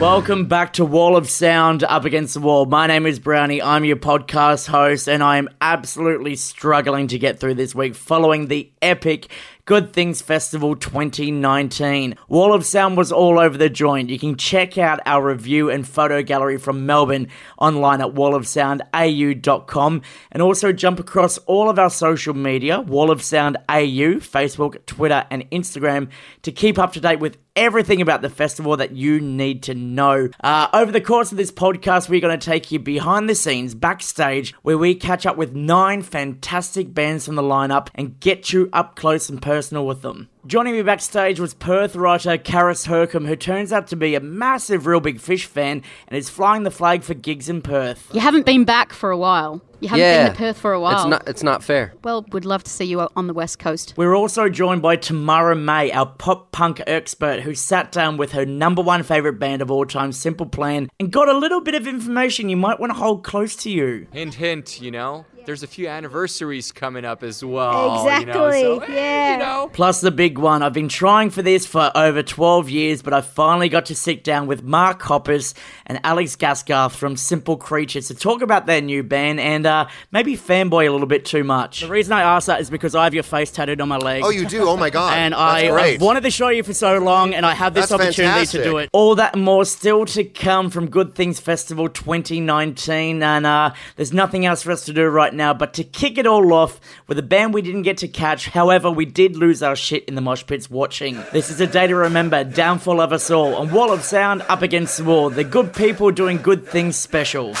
Welcome back to Wall of Sound Up Against the Wall. My name is Brownie. I'm your podcast host, and I am absolutely struggling to get through this week following the epic Good Things Festival 2019. Wall of Sound was all over the joint. You can check out our review and photo gallery from Melbourne online at wallofsoundau.com and also jump across all of our social media, Wall of Sound AU, Facebook, Twitter, and Instagram to keep up to date with everything about the festival that you need to know. Uh, over the course of this podcast, we're going to take you behind the scenes, backstage, where we catch up with nine fantastic bands from the lineup and get you up close and personal with them. Joining me backstage was Perth writer Karis Hercombe, who turns out to be a massive Real Big Fish fan and is flying the flag for gigs in Perth. You haven't been back for a while. You haven't yeah, been to Perth for a while. It's not. It's not fair. Well, we'd love to see you on the west coast. We're also joined by Tamara May, our pop punk expert, who sat down with her number one favourite band of all time, Simple Plan, and got a little bit of information you might want to hold close to you. Hint, hint. You know, there's a few anniversaries coming up as well. Exactly. You know, so, hey, yeah. You know. Plus the big one. I've been trying for this for over 12 years, but I finally got to sit down with Mark Hoppus and Alex Gaskarth from Simple Creatures to talk about their new band and uh, maybe fanboy a little bit too much. The reason I asked that is because I have your face tattooed on my leg. Oh, you do? Oh my god. And That's I, great. I've wanted to show you for so long, and I have this That's opportunity fantastic. to do it. All that and more still to come from Good Things Festival 2019, and uh, there's nothing else for us to do right now but to kick it all off with a band we didn't get to catch. However, we did lose our shit in the mosh pits watching. This is a day to remember. Downfall of us all. On Wall of Sound, up against the wall. The good people doing good things special.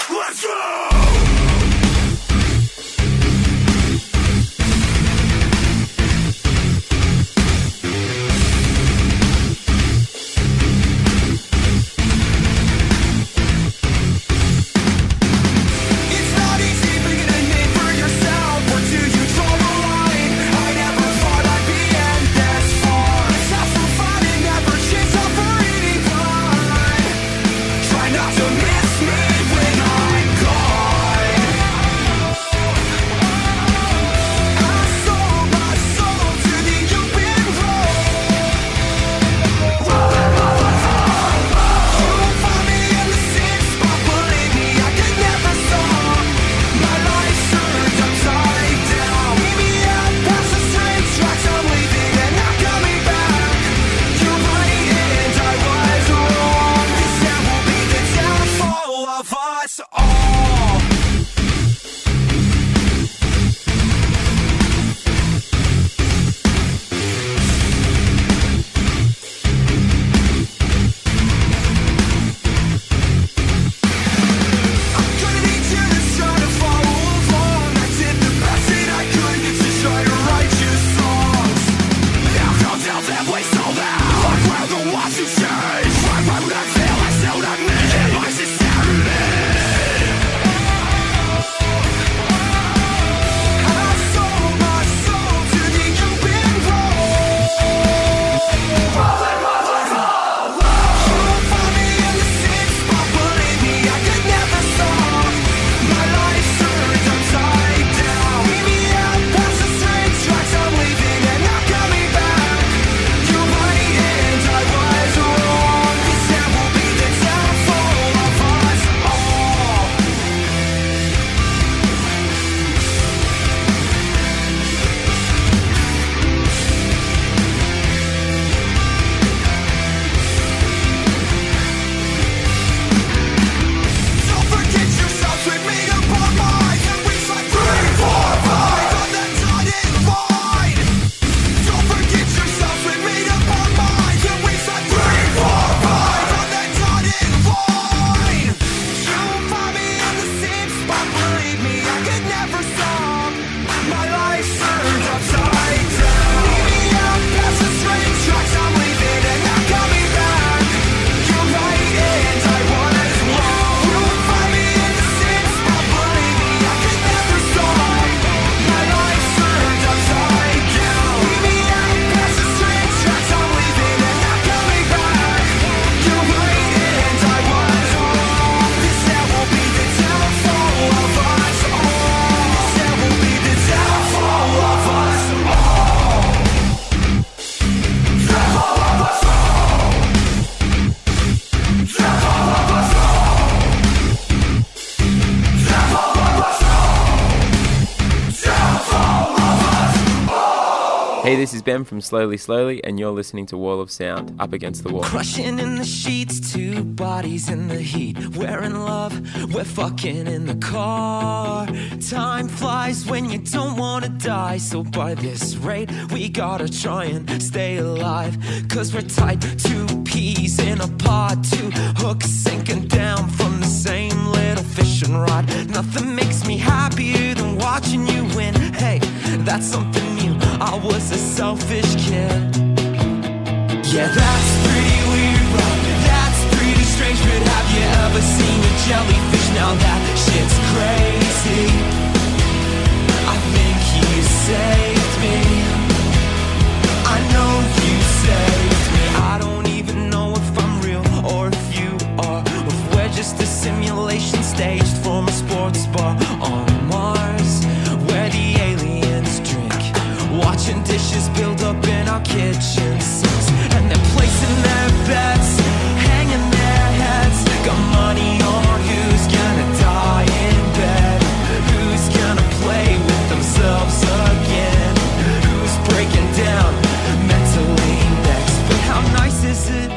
Ben from Slowly Slowly, and you're listening to Wall of Sound Up Against the Wall. Crushing in the sheets, two bodies in the heat. We're in love, we're fucking in the car. Time flies when you don't wanna die. So, by this rate, we gotta try and stay alive. Cause we're tied to peas in a pod, two hooks sinking down from the same little fishing rod. Nothing makes me happier than watching you win. Hey, that's something. I was a selfish kid. Yeah, that's pretty weird, right? That's pretty strange, but have you ever seen a jellyfish? Now that shit's crazy. I think you saved me. I know you saved me. I don't even know if I'm real or if you are. If we're just a simulation build up in our kitchen sinks. And they're placing their bets, hanging their heads. Got money on who's gonna die in bed. Who's gonna play with themselves again? Who's breaking down mentally next? But how nice is it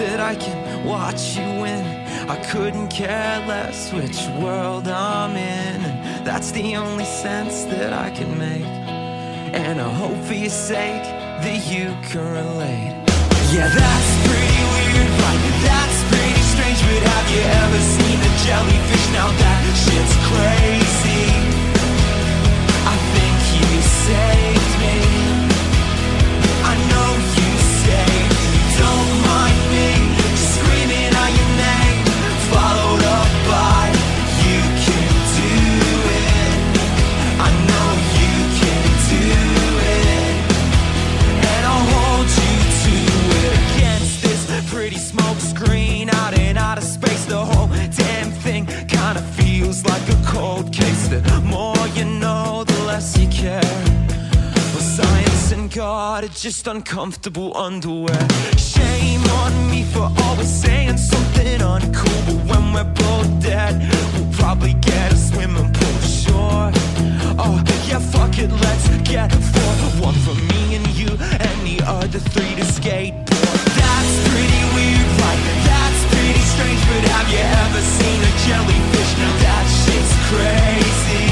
that I can watch you win? I couldn't care less which world I'm in. And that's the only sense that I can make. And I hope for your sake that you can relate. Yeah, that's pretty weird, right? That's pretty strange, but have you ever seen a jellyfish? Now that shit's crazy. I think you saved me. God just uncomfortable underwear. Shame on me for always saying something uncool. But when we're both dead, we'll probably get a swimming pool, sure. Oh, yeah, fuck it, let's get four. One for me and you, and the other three to skateboard. That's pretty weird, right? That's pretty strange, but have you ever seen a jellyfish? Now that shit's crazy.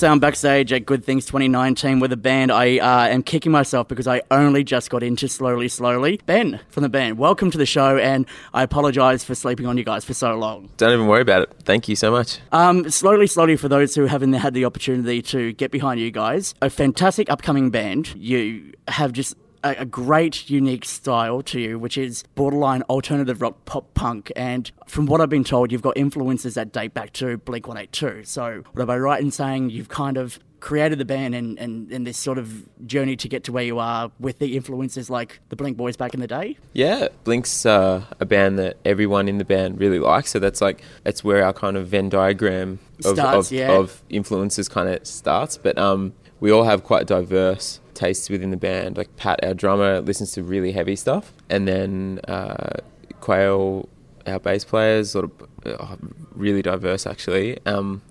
Sound backstage at Good Things 2019 with a band. I uh, am kicking myself because I only just got into Slowly Slowly. Ben from the band, welcome to the show, and I apologise for sleeping on you guys for so long. Don't even worry about it. Thank you so much. Um, slowly, slowly, for those who haven't had the opportunity to get behind you guys, a fantastic upcoming band. You have just a, a great, unique style to you, which is borderline alternative rock, pop punk. And from what I've been told, you've got influences that date back to Blink 182. So, what am I right in saying you've kind of created the band and, and, and this sort of journey to get to where you are with the influences like the Blink Boys back in the day? Yeah, Blink's uh, a band that everyone in the band really likes. So that's like that's where our kind of Venn diagram of, Starts, of, yeah. of influences kind of starts. But um, we all have quite diverse tastes within the band. Like Pat, our drummer, listens to really heavy stuff, and then uh, Quayle, our bass players, sort of uh, really diverse actually. Um,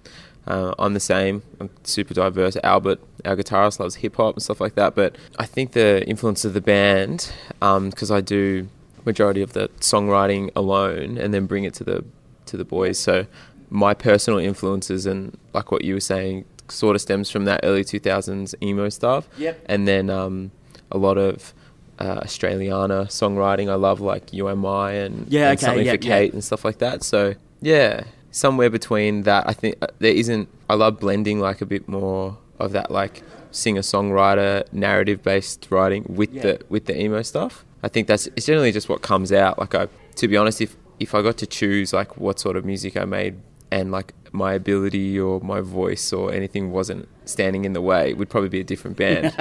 uh, I'm the same. I'm super diverse. Albert, our guitarist, loves hip hop and stuff like that. But I think the influence of the band, because I do majority of the songwriting alone, and then bring it to the to the boys. So my personal influences and like what you were saying, sort of stems from that early 2000s emo stuff. Yep. And then um, a lot of uh, Australiana songwriting. I love like You Am I and, Yeah, and okay, something for. Kate and stuff like that. So yeah, somewhere between that. I think uh, there isn't. I love blending like a bit more of that like singer songwriter narrative based writing with Yeah. the with the emo stuff. I think that's it's generally just what comes out. Like I, to be honest, if if I got to choose like what sort of music I made and like my ability or my voice or anything wasn't standing in the way, we'd probably be a different band.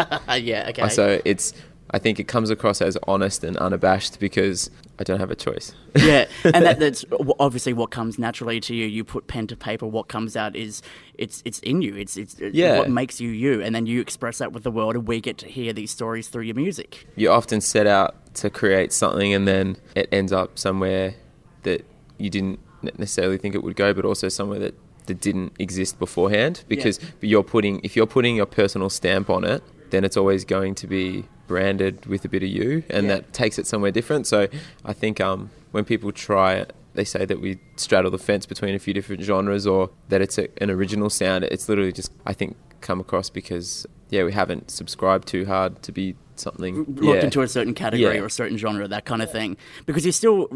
yeah, okay. So it's I think it comes across as honest and unabashed because I don't have a choice. yeah, and that, that's obviously what comes naturally to you. You put pen to paper. What comes out is it's it's in you. It's it's Yeah. what makes you you, and then you express that with the world, and we get to hear these stories through your music. you often set out to create something and then it ends up somewhere that you didn't necessarily think it would go, but also somewhere that, that didn't exist beforehand. Because you're putting, if you're putting your personal stamp on it, then it's always going to be branded with a bit of you, and Yeah. that takes it somewhere different. So I think um, when people try it, they say that we straddle the fence between a few different genres or that it's a, an original sound. It's literally just, I think, come across because, yeah, we haven't subscribed too hard to be something. looked yeah. into a certain category Yeah. or a certain genre, that kind of thing. Because you're still,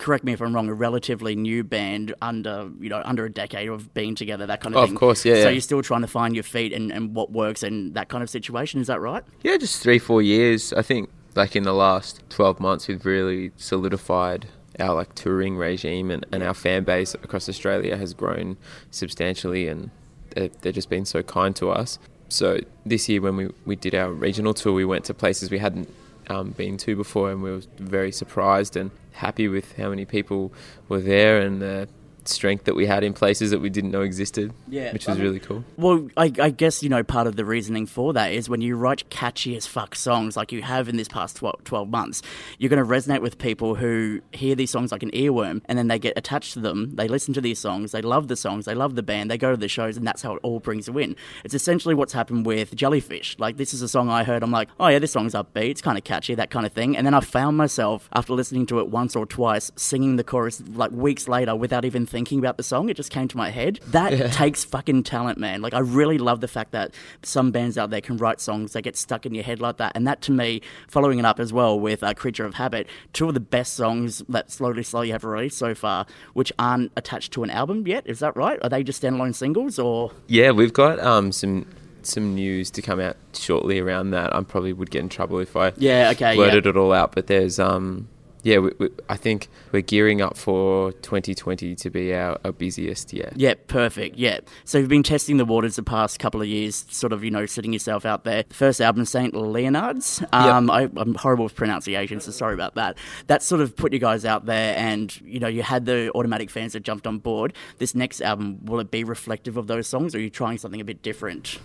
correct me if I'm wrong, a relatively new band under you know under a decade of being together, that kind of Of thing. course, yeah, So yeah. you're still trying to find your feet and, and what works and that kind of situation. Is that right? Yeah, just three, four years. I think like in the last 12 months, we've really solidified our like touring regime and, and our fan base across Australia has grown substantially and they've just been so kind to us. So this year when we, we did our regional tour, we went to places we hadn't um, been to before and we were very surprised and happy with how many people were there and the strength that we had in places that we didn't know existed, Yeah, which I was mean- really cool. Well, I, I guess, you know, part of the reasoning for that is when you write catchy as fuck songs like you have in this past 12, 12 months, you're going to resonate with people who hear these songs like an earworm and then they get attached to them. They listen to these songs, they love the songs, they love the band, they go to the shows, and that's how it all brings you in. It's essentially what's happened with Jellyfish. Like, this is a song I heard, I'm like, oh yeah, this song's upbeat, it's kind of catchy, that kind of thing. And then I found myself, after listening to it once or twice, singing the chorus like weeks later without even thinking about the song. It just came to my head. That takes fucking talent, man. Like I really love the fact that some bands out there can write songs that get stuck in your head like that. And that to me, following it up as well with uh, Creature of Habit, two of the best songs that Slowly Slowly have released so far, which aren't attached to an album yet. Is that right? Are they just standalone singles or? Yeah, we've got um, some some news to come out shortly around that. I probably would get in trouble if I Yeah, okay, blurted yeah. it all out. But there's um, yeah, we, we, I think we're gearing up for 2020 to be our, our busiest. Yeah. Yeah, perfect. Yeah. So you've been testing the waters the past couple of years, sort of, you know, setting yourself out there. The first album, St. Leonard's. Um, I, I'm horrible with pronunciation, so sorry about that. That sort of put you guys out there, and, you know, you had the automatic fans that jumped on board. This next album, will it be reflective of those songs, or are you trying something a bit different?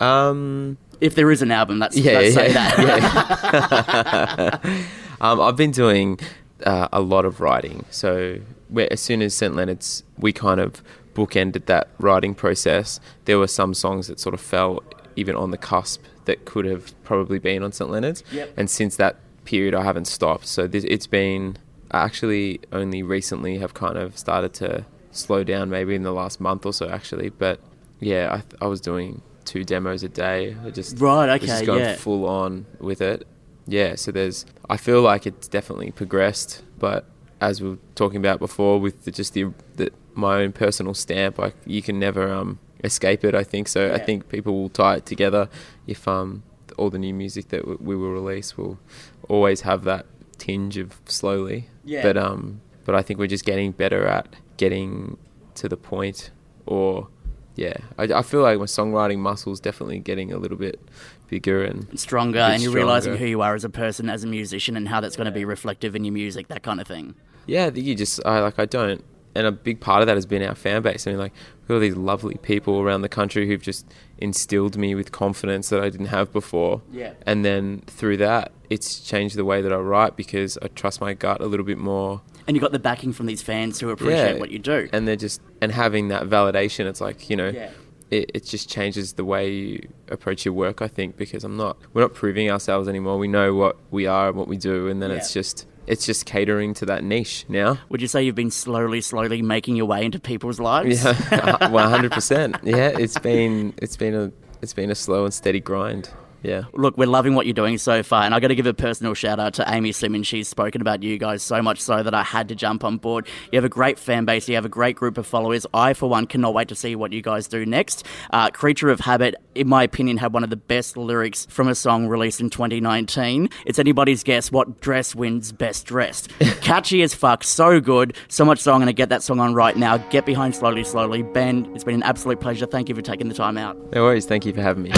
Um, If there is an album, that's, yeah, let's say yeah, that. yeah. um, I've been doing uh, a lot of writing. So as soon as St. Leonard's, we kind of bookended that writing process. There were some songs that sort of fell even on the cusp that could have probably been on St. Leonard's. Yep. And since that period, I haven't stopped. So this, it's been I actually only recently have kind of started to slow down, maybe in the last month or so, actually. But yeah, I, I was doing two demos a day. I just Right, was just okay, going yeah. full on with it. Yeah, so there's. I feel like it's definitely progressed, but as we were talking about before, with the, just the, the my own personal stamp, like you can never um escape it. I think so. I think people will tie it together if um all the new music that w- we will release will always have that tinge of slowly. Yeah. But um, but I think we're just getting better at getting to the point, or yeah, I, I feel like my songwriting muscles definitely getting a little bit bigger and Stronger, and you're realizing who you are as a person, as a musician, and how that's going to be reflective in your music, that kind of thing. Yeah, I think you just I like I don't, and a big part of that has been our fan base. I mean, like we have got all these lovely people around the country who've just instilled me with confidence that I didn't have before. Yeah. And then through that, it's changed the way that I write because I trust my gut a little bit more. And you got the backing from these fans who appreciate Yeah. what you do. And they're just and having that validation, it's like you know. Yeah. It, it just changes the way you approach your work, I think, because I'm not we're not proving ourselves anymore. We know what we are and what we do, and then it's just it's just catering to that niche now. Would you say you've been slowly, slowly making your way into people's lives? Yeah, one hundred percent. Yeah, it's been it's been a it's been a slow and steady grind. Yeah. Look, we're loving what you're doing so far, and I got to give a personal shout out to Amy Simmons. She's spoken about you guys so much so that I had to jump on board. You have a great fan base. You have a great group of followers. I, for one, cannot wait to see what you guys do next. Uh, Creature of Habit, in my opinion, had one of the best lyrics from a song released in 2019. It's anybody's guess what dress wins best dressed. Catchy as fuck, so good, so much so I'm going to get that song on right now. Get behind slowly, slowly. Ben, it's been an absolute pleasure. Thank you for taking the time out. No worries. Thank you for having me.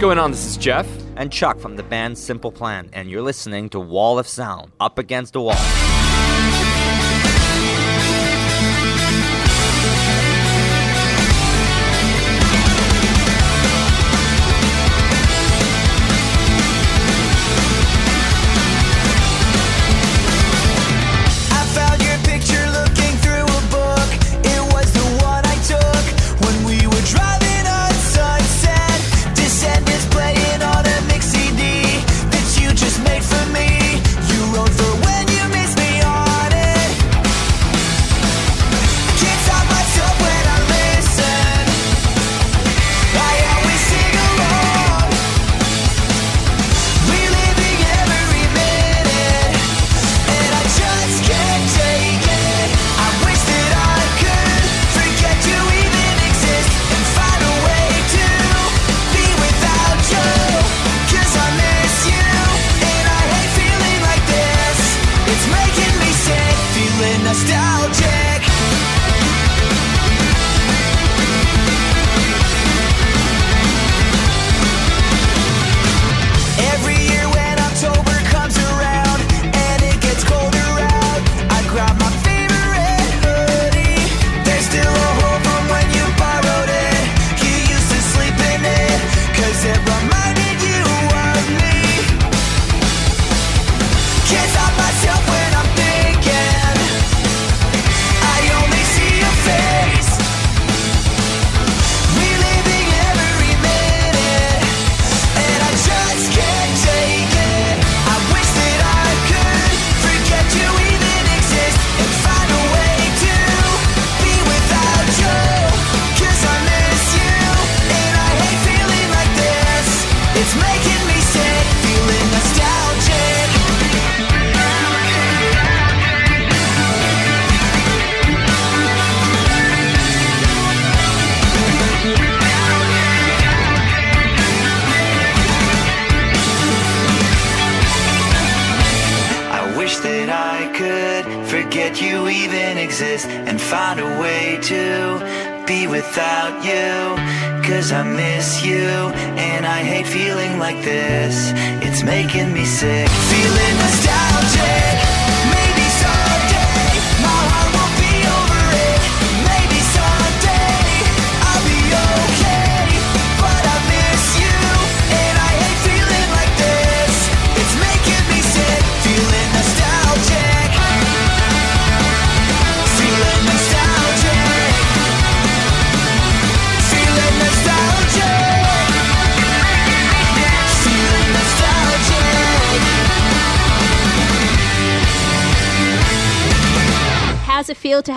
going on? This is Jeff. And Chuck from the band Simple Plan, and you're listening to Wall of Sound Up Against the Wall.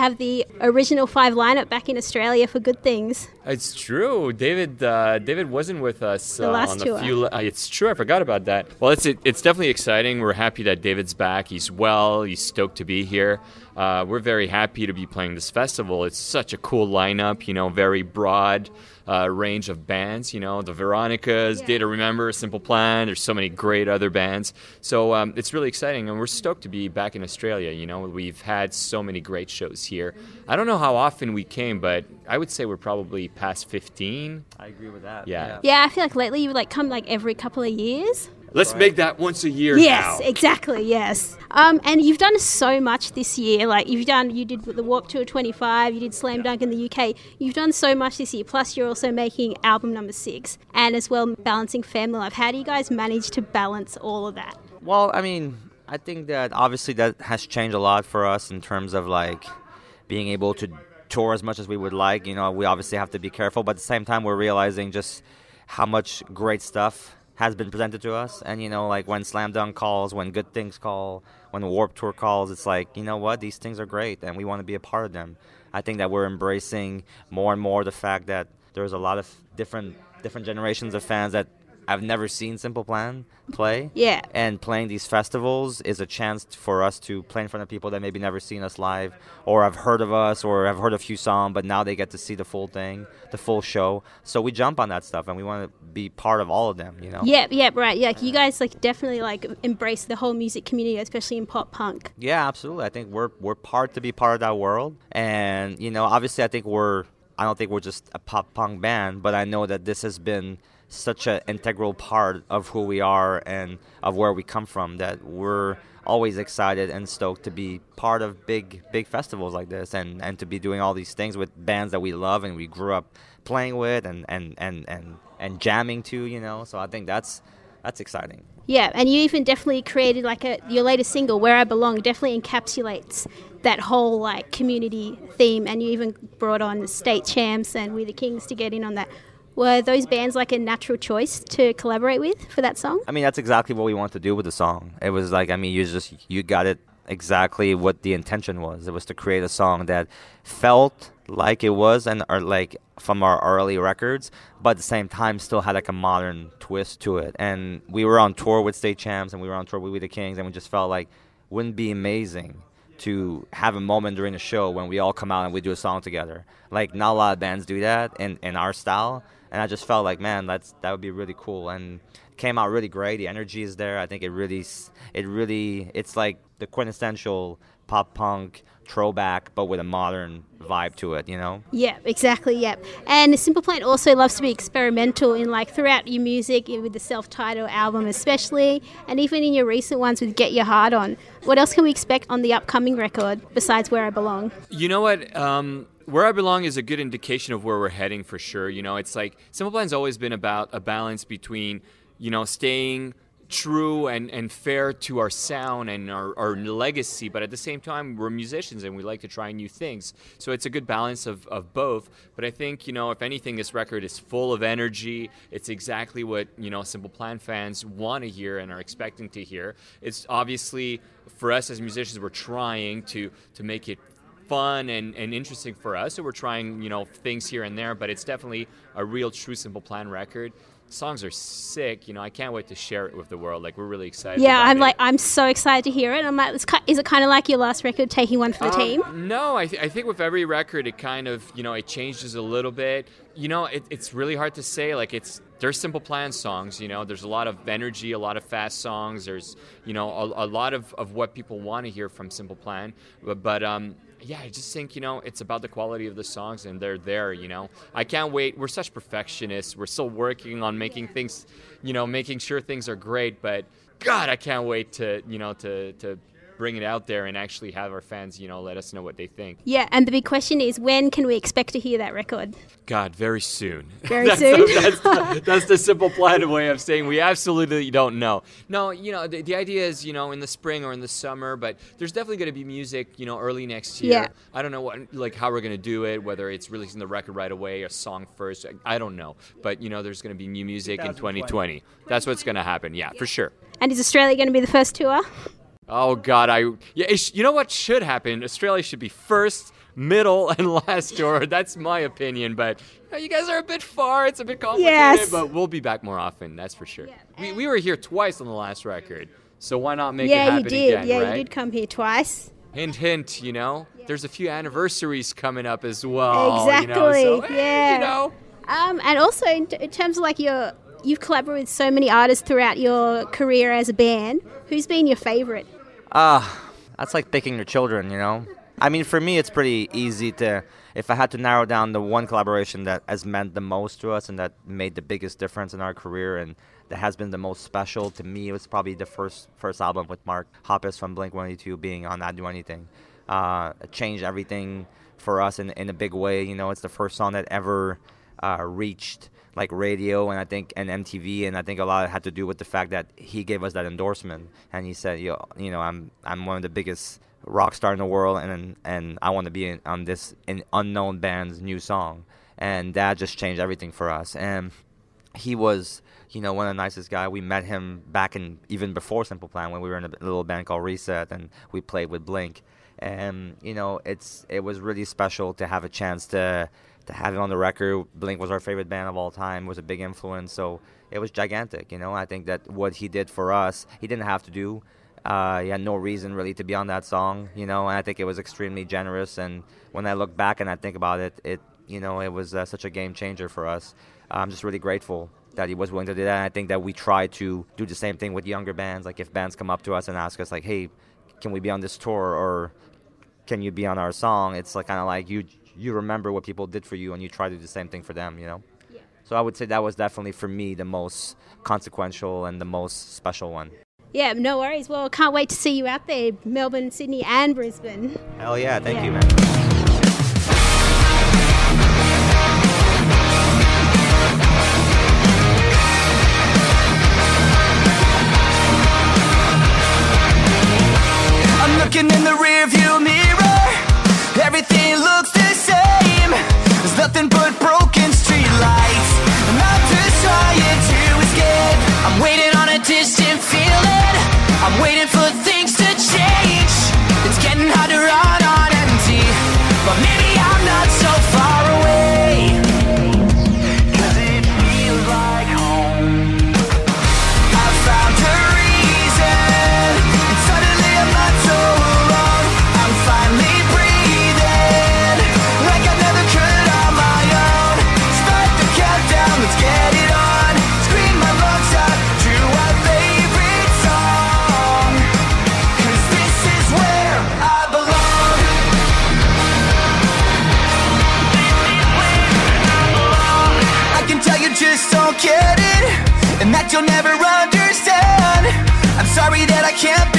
Have the original five lineup back in Australia for good things? It's true. David uh, David wasn't with us The uh, last on the tour. few. Uh, it's true. I forgot about that. Well, it's it's definitely exciting. We're happy that David's back. He's well. He's stoked to be here. Uh, we're very happy to be playing this festival. It's such a cool lineup. You know, very broad uh, range of bands. You know, the Veronicas, Yeah. Day to Remember, Simple Plan. There's so many great other bands. So um, it's really exciting, and we're stoked to be back in Australia. You know, we've had so many great shows here. I don't know how often we came, but I would say we're probably past 15. I agree with that. Yeah. Yeah, I feel like lately you would like come like every couple of years. Let's make that once a year Yes, now. exactly. Yes. Um, and you've done so much this year. Like you've done, you did the Warped Tour 25. You did Slam Dunk in the UK. You've done so much this year. Plus, you're also making album number six, and as well balancing family life. How do you guys manage to balance all of that? Well, I mean, I think that obviously that has changed a lot for us in terms of like being able to tour as much as we would like. You know, we obviously have to be careful, but at the same time, we're realizing just how much great stuff has been presented to us. And you know, like when Slam Dunk calls, when Good Things call, when Warped Tour calls, it's like you know what, these things are great, and we want to be a part of them. I think that we're embracing more and more the fact that there's a lot of different different generations of fans that I've never seen Simple Plan play. Yeah. And playing these festivals is a chance for us to play in front of people that maybe never seen us live or have heard of us or have heard a few songs, but now they get to see the full thing, the full show. So we jump on that stuff and we want to be part of all of them, you know? Yep, yep, right. Yeah, like you guys like definitely like embrace the whole music community, especially in pop punk. Yeah, absolutely. I think we're we're part to be part of that world, and you know, obviously, I think we're. I don't think we're just a pop punk band, but I know that this has been such an integral part of who we are and of where we come from that we're always excited and stoked to be part of big big festivals like this and and to be doing all these things with bands that we love and we grew up playing with and and and and, and jamming to you know so i think that's that's exciting Yeah, and you even definitely created like a your latest single, "Where I Belong," definitely encapsulates that whole like community theme, and you even brought on State Champs and We the Kings to get in on that. Were those bands like a natural choice to collaborate with for that song? I mean, that's exactly what we want to do with the song. It was like, I mean, you just you got it exactly what the intention was. It was to create a song that felt like it was and or like from our early records, but at the same time still had like a modern twist to it. And we were on tour with State Champs and we were on tour with We the Kings, and we just felt like wouldn't it be amazing to have a moment during the show when we all come out and we do a song together. Like not a lot of bands do that in, in our style. And I just felt like, man, that's that would be really cool. And it came out really great. The energy is there. I think it really it really it's like the quintessential pop punk throwback but with a modern vibe to it, you know? Yeah, exactly. Yeah, and Simple Plan also loves to be experimental in like throughout your music, with the self-titled album especially, and even in your recent ones with Get Your Heart On. What else can we expect on the upcoming record besides Where I Belong? You know what? Um, where I belong is a good indication of where we're heading for sure. You know, it's like Simple Plan's always been about a balance between, you know, staying true and, and fair to our sound and our, our legacy, but at the same time, we're musicians and we like to try new things. So it's a good balance of, of both. But I think, you know, if anything, this record is full of energy. It's exactly what, you know, Simple Plan fans want to hear and are expecting to hear. It's obviously, for us as musicians, we're trying to, to make it fun and, and interesting for us. So we're trying, you know, things here and there, but it's definitely a real true Simple Plan record. Songs are sick, you know. I can't wait to share it with the world. Like we're really excited. Yeah, I'm it. like I'm so excited to hear it. I'm like, is it kind of like your last record, taking one for the Um, team? No, I, th- I think with every record, it kind of, you know, it changes a little bit. you know, it, it's really hard to say. Like, it's there's Simple Plan songs. You know, there's a lot of energy, a lot of fast songs. There's you know a, a lot of, of what people want to hear from Simple Plan. But, but um, yeah, I just think you know it's about the quality of the songs, and they're there. You know, I can't wait. We're such perfectionists. We're still working on making things, you know, making sure things are great. But God, I can't wait to you know to to bring it out there and actually have our fans, you know, let us know what they think. Yeah, and the big question is when can we expect to hear that record? God, very soon. Very that's soon. The, that's, the, that's the simple plan way of saying we absolutely don't know. No, you know, the, the idea is, you know, in the spring or in the summer, but there's definitely going to be music, you know, early next year. Yeah. I don't know what, like, how we're going to do it, whether it's releasing the record right away, a song first. I don't know. But, you know, there's going to be new music in 2020. That's what's going to happen. Yeah, for sure. And is Australia going to be the first tour? Oh God, I yeah. It sh- you know what should happen? Australia should be first, middle, and last tour. That's my opinion. But you, know, you guys are a bit far. It's a bit complicated. Yes. But we'll be back more often. That's for sure. We, we were here twice on the last record, so why not make it yeah, happen you did. again? yeah, right? you did come here twice. Hint, hint. You know, there's a few anniversaries coming up as well. exactly. You know, so, hey, yeah. You know. Um, and also in, t- in terms of like your, you've collaborated with so many artists throughout your career as a band. Who's been your favorite? Ah, that's like picking your children, you know? I mean, for me, it's pretty easy to. If I had to narrow down the one collaboration that has meant the most to us and that made the biggest difference in our career and that has been the most special to me, it was probably the first first album with Mark Hoppus from Blink 182 being on I'd Do Anything. Uh, it changed everything for us in, in a big way. You know, it's the first song that ever uh, reached like radio and I think and MTV and I think a lot had to do with the fact that he gave us that endorsement and he said, "Yo, you know, I'm I'm one of the biggest rock star in the world and and I want to be in, on this unknown band's new song." And that just changed everything for us. And he was, you know, one of the nicest guy. We met him back in even before Simple Plan when we were in a little band called Reset and we played with Blink. And you know, it's it was really special to have a chance to to have him on the record. Blink was our favorite band of all time. Was a big influence. So it was gigantic. You know, I think that what he did for us, he didn't have to do. Uh, he had no reason really to be on that song. You know, and I think it was extremely generous. And when I look back and I think about it, it you know, it was uh, such a game changer for us. I'm just really grateful that he was willing to do that. And I think that we try to do the same thing with younger bands. Like if bands come up to us and ask us, like, "Hey, can we be on this tour?" or "Can you be on our song?" It's like kind of like you you remember what people did for you and you try to do the same thing for them. You know. Yeah. So I would say that was definitely for me the most consequential and the most special one. Yeah, no worries. Well, can't wait to see you out there, Melbourne, Sydney, and Brisbane. Hell yeah! Thank Yeah. you, man. I'm looking in the rearview mirror. Everything looks the same. There's nothing but broken streetlights. And I'm just trying to escape. I'm waiting on a distant feeling. I'm waiting for things sorry that I can't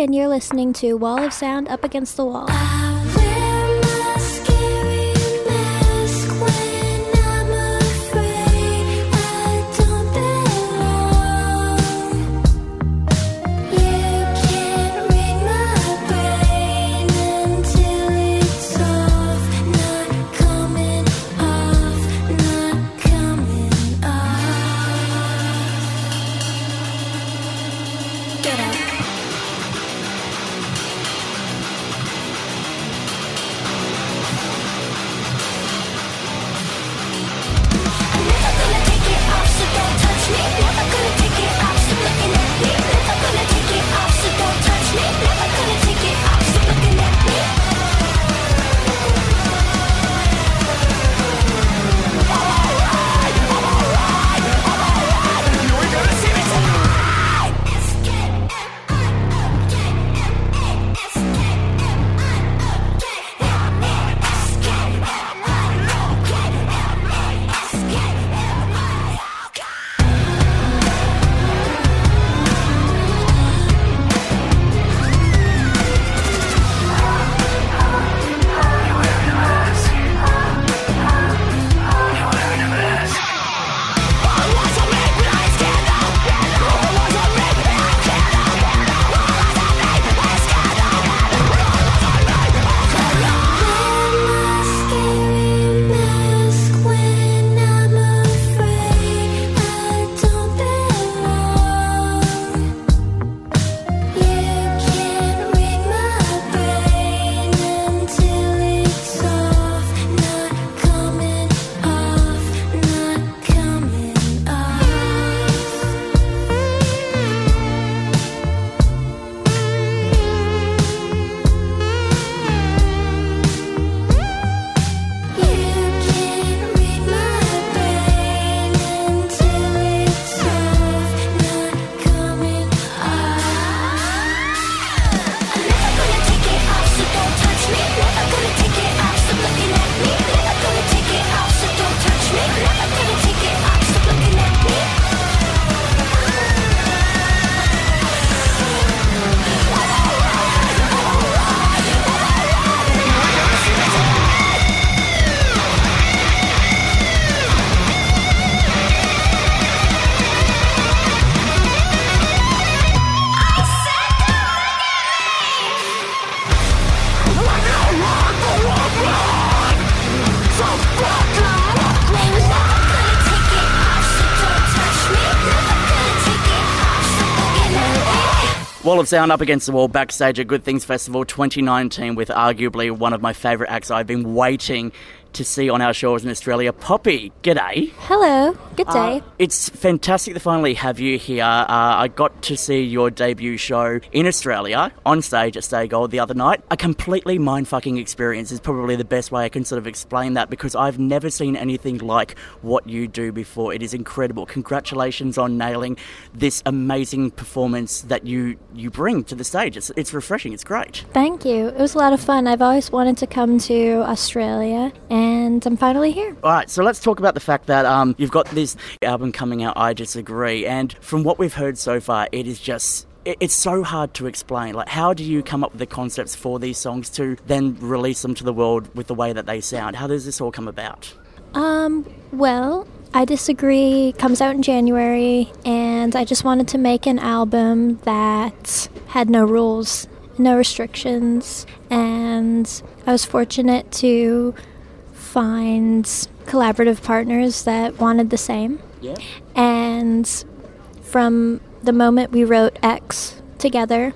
and you're listening to Wall of Sound Up Against the Wall. Wall of Sound up against the wall backstage at Good Things Festival 2019 with arguably one of my favourite acts I've been waiting to see on our shores in Australia. Poppy, g'day. Hello. Good day. Uh, it's fantastic to finally have you here. Uh, I got to see your debut show in Australia on stage at Stay Gold the other night. A completely mind fucking experience is probably the best way I can sort of explain that because I've never seen anything like what you do before. It is incredible. Congratulations on nailing this amazing performance that you you bring to the stage. It's, it's refreshing. It's great. Thank you. It was a lot of fun. I've always wanted to come to Australia, and I'm finally here. All right, so let's talk about the fact that um, you've got this album coming out, I Disagree, and from what we've heard so far, it is just it's so hard to explain. Like, how do you come up with the concepts for these songs to then release them to the world with the way that they sound? How does this all come about? Um, well, I Disagree comes out in January, and I just wanted to make an album that had no rules, no restrictions, and I was fortunate to find collaborative partners that wanted the same. Yeah. And from the moment we wrote X together,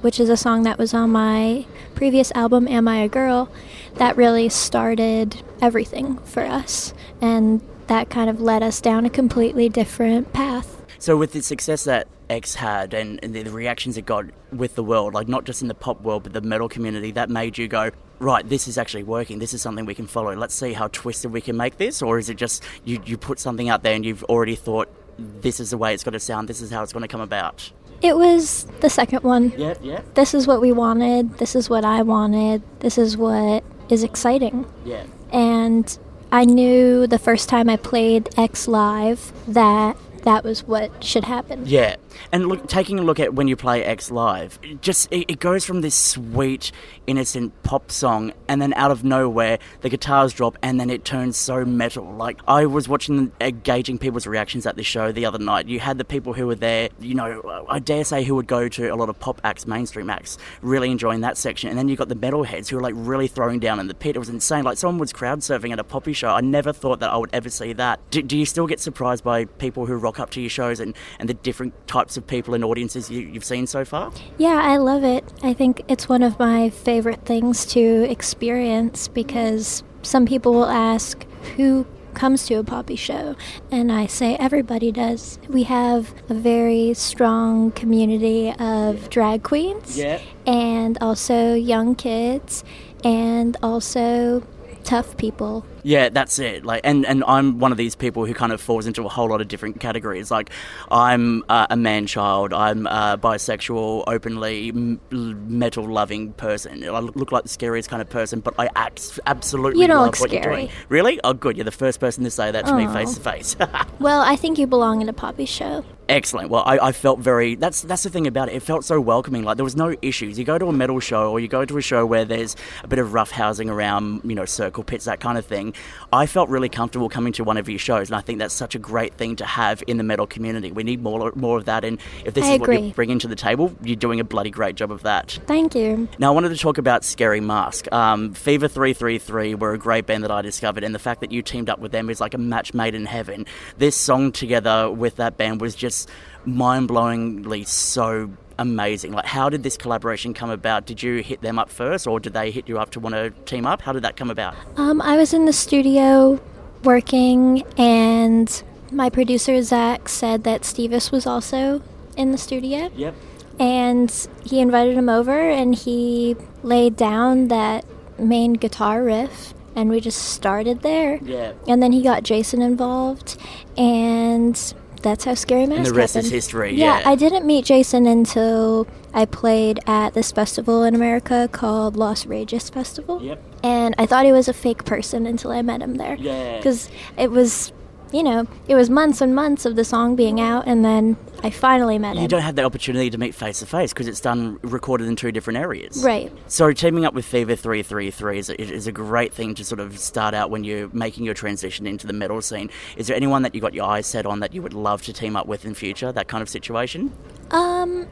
which is a song that was on my previous album, Am I a Girl, that really started everything for us. And that kind of led us down a completely different path. So with the success that X had and, and the, the reactions it got with the world, like not just in the pop world but the metal community, that made you go, right, this is actually working. This is something we can follow. Let's see how twisted we can make this, or is it just you you put something out there and you've already thought this is the way it's going to sound. This is how it's going to come about. It was the second one. Yeah, yeah, This is what we wanted. This is what I wanted. This is what is exciting. yeah. And I knew the first time I played X Live that that was what should happen. Yeah, and look, taking a look at when you play X live, it just it, it goes from this sweet, innocent pop song, and then out of nowhere the guitars drop, and then it turns so metal. Like I was watching, uh, gauging people's reactions at the show the other night. You had the people who were there, you know, I dare say who would go to a lot of pop acts, mainstream acts, really enjoying that section, and then you got the metalheads who were like really throwing down in the pit. It was insane. Like someone was crowd surfing at a poppy show. I never thought that I would ever see that. Do, do you still get surprised by people who rock up to your shows and, and the different types of people and audiences you, you've seen so far? Yeah, I love it. I think it's one of my favorite things to experience because some people will ask who comes to a poppy show and I say everybody does. We have a very strong community of drag queens Yeah. and also young kids and also tough people. Yeah, that's it. Like, and, and I'm one of these people who kind of falls into a whole lot of different categories. Like, I'm uh, a man child. I'm a bisexual, openly m- metal loving person. I look like the scariest kind of person, but I act absolutely You don't love look what you're doing. Really? Oh, good. You're the first person to say that to me face to face. Well, I think you belong in a poppy show. Excellent. Well, I, I felt very. That's that's the thing about it. It felt so welcoming. Like there was no issues. You go to a metal show or you go to a show where there's a bit of rough housing around, you know, circle pits, that kind of thing. I felt really comfortable coming to one of your shows, and I think that's such a great thing to have in the metal community. We need more more of that. And if this I is what you're bringing to the table, you're doing a bloody great job of that. Thank you. Now, I wanted to talk about Scary Mask. Um, Fever 333 were a great band that I discovered, and the fact that you teamed up with them is like a match made in heaven. This song together with that band was just mind blowingly so amazing. Like, how did this collaboration come about? Did you hit them up first, or did they hit you up to want to team up? How did that come about? Um, I was in the studio working, and my producer Zach said that Stevis was also in the studio, Yep. and he invited him over, and he laid down that main guitar riff, and we just started there. Yeah. And then he got Jason involved, and that's how Scary Mask And the rest is history, Yeah, yeah. I didn't meet Jason until I played at this festival in America called Las Rageous Festival. Yep. And I thought he was a fake person until I met him there. Yeah. Because it was, you know, it was months and months of the song being out, and then I finally met You him. don't have the opportunity to meet face to face because it's done recorded in two different areas. Right. So teaming up with Fever 333 is a, is a great thing to sort of start out when you're making your transition into the metal scene. Is there anyone that you got your eyes set on that you would love to team up with in future? That kind of situation? Um,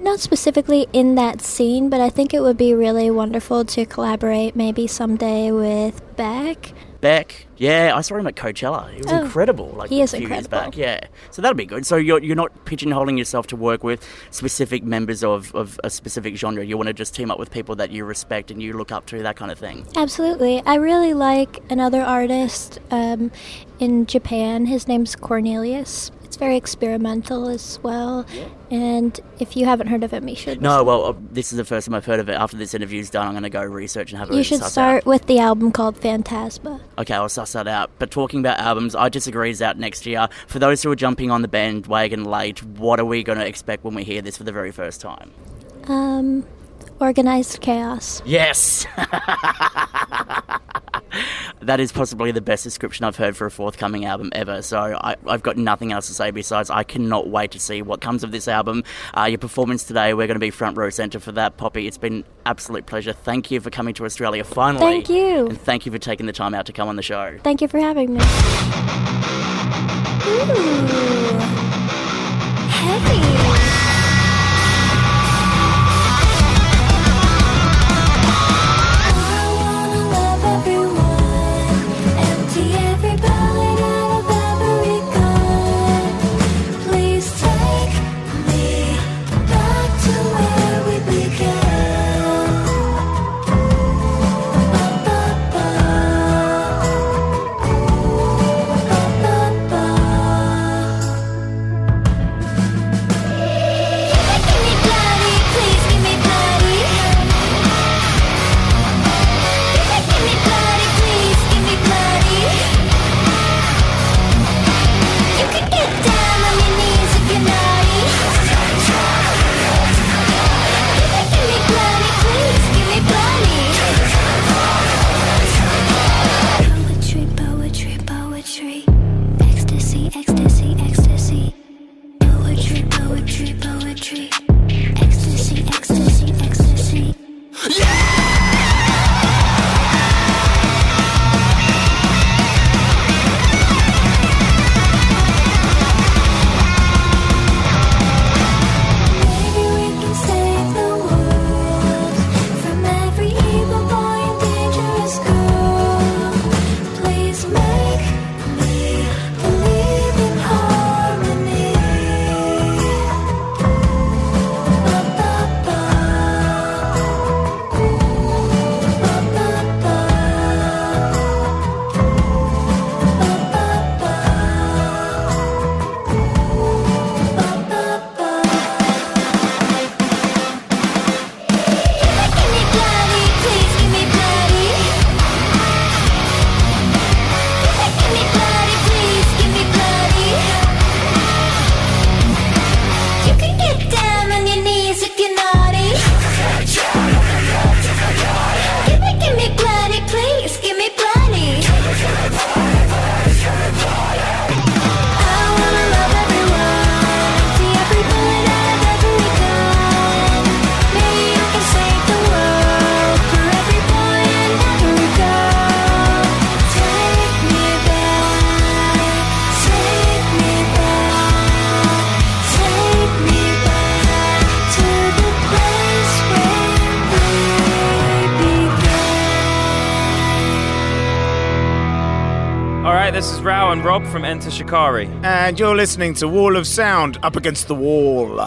not specifically in that scene, but I think it would be really wonderful to collaborate maybe someday with Beck. Beck, yeah, I saw him at Coachella. He was Oh, incredible. Like he a is few years incredible. back, yeah. So that'll be good. So you're you're not pigeonholing yourself to work with specific members of, of a specific genre. You want to just team up with people that you respect and you look up to, that kind of thing. Absolutely. I really like another artist um, in Japan. His name's Cornelius. It's very experimental as well. And if you haven't heard of him, you should. No, well, uh, this is the first time I've heard of it. After this interview's done, I'm going to go research and have a look. You should start out. with the album called Fantasma. Okay, I'll suss that out. But talking about albums, I Disagree is out next year. For those who are jumping on the bandwagon late, what are we going to expect when we hear this for the very first time? Um, organized chaos. Yes! that is possibly the best description I've heard for a forthcoming album ever. So I, I've got nothing else to say besides I cannot wait to see what comes of this album. Uh, your performance today, we're going to be front row centre for that, Poppy. It's been absolute pleasure. Thank you for coming to Australia finally. Thank you. And thank you for taking the time out to come on the show. Thank you for having me. Ooh, heavy. Shikari. And you're listening to Wall of Sound Up Against the Wall.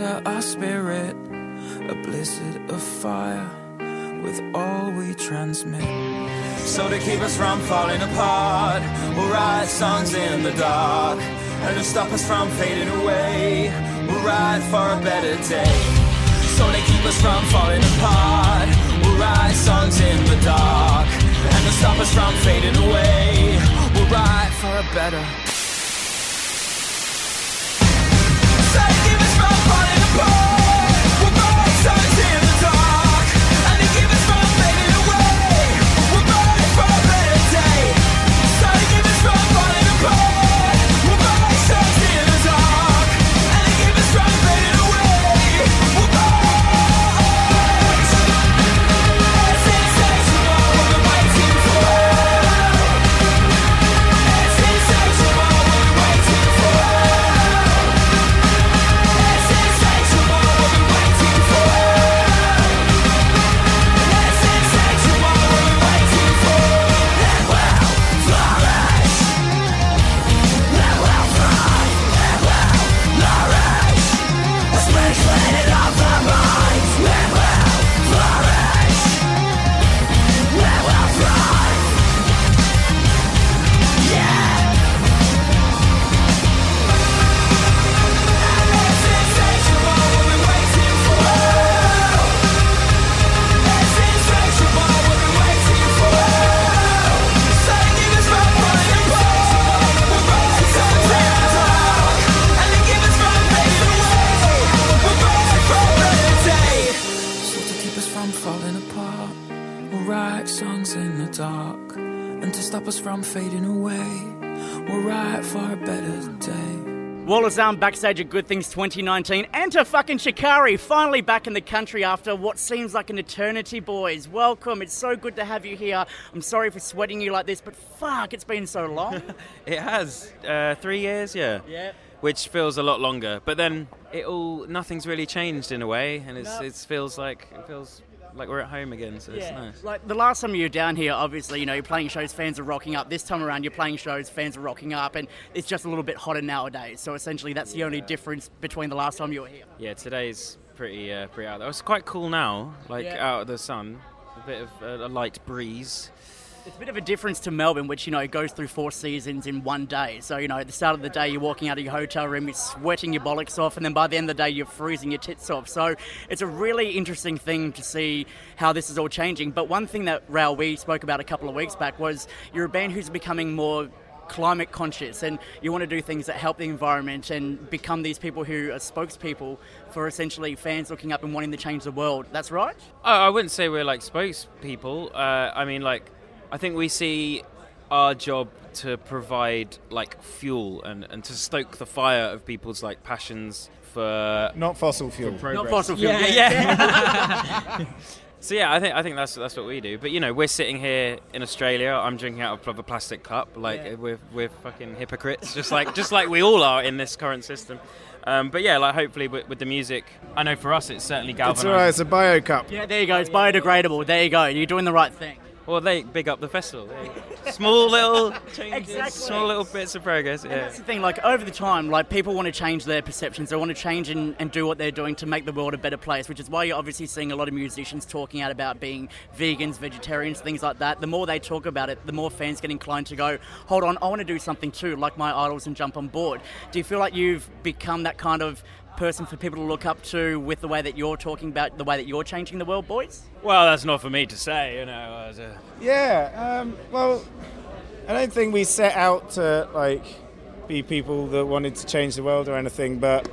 our spirit, a blizzard of fire with all we transmit. So to keep us from falling apart, we'll write songs in the dark. And to stop us from fading away, we'll ride for a better day. So they keep us from falling apart, we'll write songs in the dark. And to stop us from fading away, we'll ride for a better Of backstage at Good Things 2019. Enter fucking Shikari, finally back in the country after what seems like an eternity, boys. Welcome, it's so good to have you here. I'm sorry for sweating you like this, but fuck, it's been so long. It has uh, three years, yeah. Yeah. Which feels a lot longer, but then it all nothing's really changed in a way, and it feels like it feels like we're at home again. So it's nice. Like the last time you were down here, obviously, you know, you're playing shows, fans are rocking up. This time around, you're playing shows, fans are rocking up, and it's just a little bit hotter nowadays. So essentially, that's the only difference between the last time you were here. Yeah, today's pretty uh, pretty out there. It's quite cool now, like Yeah. out of the sun, a bit of uh, a light breeze. It's a bit of a difference to Melbourne, which, you know, goes through four seasons in one day. So, you know, at the start of the day, you're walking out of your hotel room, you're sweating your bollocks off, and then by the end of the day, you're freezing your tits off. So, it's a really interesting thing to see how this is all changing. But one thing that, Rou, we spoke about a couple of weeks back was you're a band who's becoming more climate conscious and you want to do things that help the environment and become these people who are spokespeople for essentially fans looking up and wanting to change the world. That's right? I wouldn't say we're like spokespeople. Uh, I mean, like, I think we see our job to provide like fuel and, and to stoke the fire of people's like passions for Not fossil fuel. Not fossil fuel. Yeah, yeah. so yeah, I think I think that's that's what we do. But you know, we're sitting here in Australia. I'm drinking out of a plastic cup. Like Yeah. we're we're fucking hypocrites, just like just like we all are in this current system. Um, but yeah, like hopefully with, with the music, I know for us it's certainly It's galvanized. alright, it's a bio cup. Yeah, there you go. It's biodegradable. There you go. You're doing the right thing. Well, they big up the festival. There you go. Small little changes, Exactly. small little bits of progress. And Yeah. that's the thing, like over the time, like people want to change their perceptions. They want to change and, and do what they're doing to make the world a better place, which is why you're obviously seeing a lot of musicians talking out about being vegans, vegetarians, things like that. The more they talk about it, the more fans get inclined to go, hold on, I want to do something too, like my idols, and jump on board. Do you feel like you've become that kind of person for people to look up to with the way that you're talking about the way that you're changing the world, boys? Well, that's not for me to say, you know. As a, Yeah, um, well, I don't think we set out to like be people that wanted to change the world or anything, but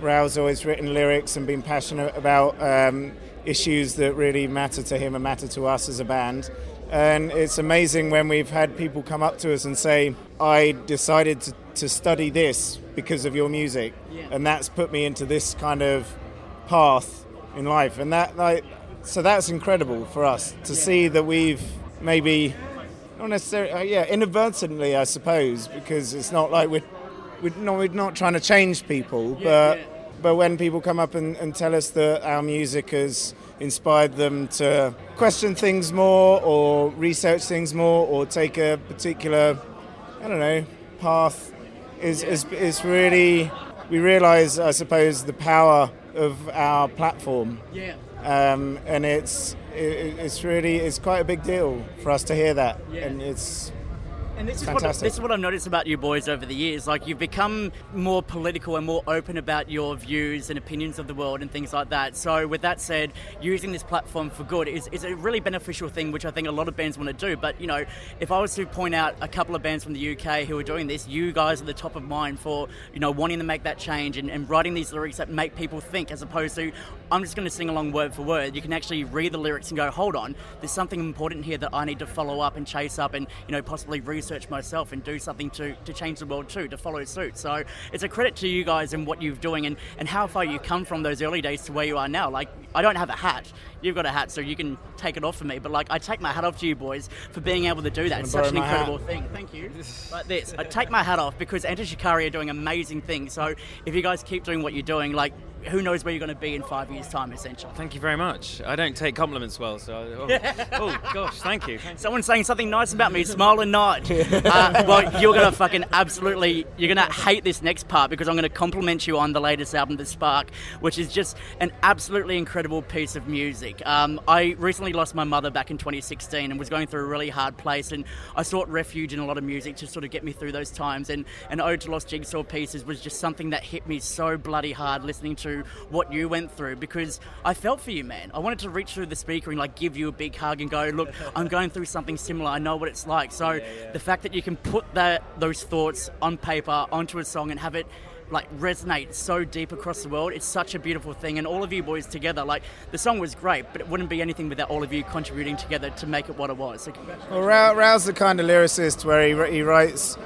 Rou's always written lyrics and been passionate about um, issues that really matter to him and matter to us as a band. And it's amazing when we've had people come up to us and say, I decided to, to study this because of your music. And that's put me into this kind of path in life. And that, like, so that's incredible for us to see that we've maybe, not necessarily, uh, yeah, inadvertently, I suppose, because it's not like we're, we're, not, we're not trying to change people, but, but when people come up and, and tell us that our music has inspired them to question things more or research things more or take a particular, I don't know, path, is, is, is really, we realize, I suppose, the power of our platform Yeah. um, and it's it, it's really it's quite a big deal for us to hear that, Yeah. and it's And this is, what, this is what I've noticed about you boys over the years. Like, you've become more political and more open about your views and opinions of the world and things like that. So, with that said, using this platform for good is, is a really beneficial thing, which I think a lot of bands want to do. But, you know, if I was to point out a couple of bands from the UK who are doing this, you guys are the top of mind for, you know, wanting to make that change and, and writing these lyrics that make people think, as opposed to, I'm just going to sing along word for word. You can actually read the lyrics and go, hold on, there's something important here that I need to follow up and chase up and, you know, possibly research myself and do something to, to change the world too, to follow suit. So it's a credit to you guys and what you're doing and, and how far you come from those early days to where you are now. Like, I don't have a hat. You've got a hat, so you can take it off for me. But, like, I take my hat off to you boys for being able to do that. It's such an my hat? incredible thing. Thank you. Like this. I take my hat off because Enter Shikari are doing amazing things. So if you guys keep doing what you're doing, like, who knows where you're going to be in five years' time, essentially. Thank you very much. I don't take compliments well, so. Oh, oh gosh, thank you. Thank you. Someone saying something nice about me, smile and nod. Uh, well, you're gonna fucking absolutely, you're gonna hate this next part because I'm gonna compliment you on the latest album, The Spark, which is just an absolutely incredible piece of music. Um, I recently lost my mother back in 2016 and was going through a really hard place, and I sought refuge in a lot of music to sort of get me through those times. And an Ode to Lost Jigsaw Pieces was just something that hit me so bloody hard listening to what you went through because I felt for you, man. I wanted to reach through the speaker and like give you a big hug and go, look, I'm going through something similar. I know what it's like. So the fact that you can put that those thoughts on paper onto a song and have it like resonate so deep across the world. It's such a beautiful thing, and all of you boys together, like the song was great, but it wouldn't be anything without all of you contributing together to make it what it was. So. Well, Ra- Rou's the kind of lyricist where he, he writes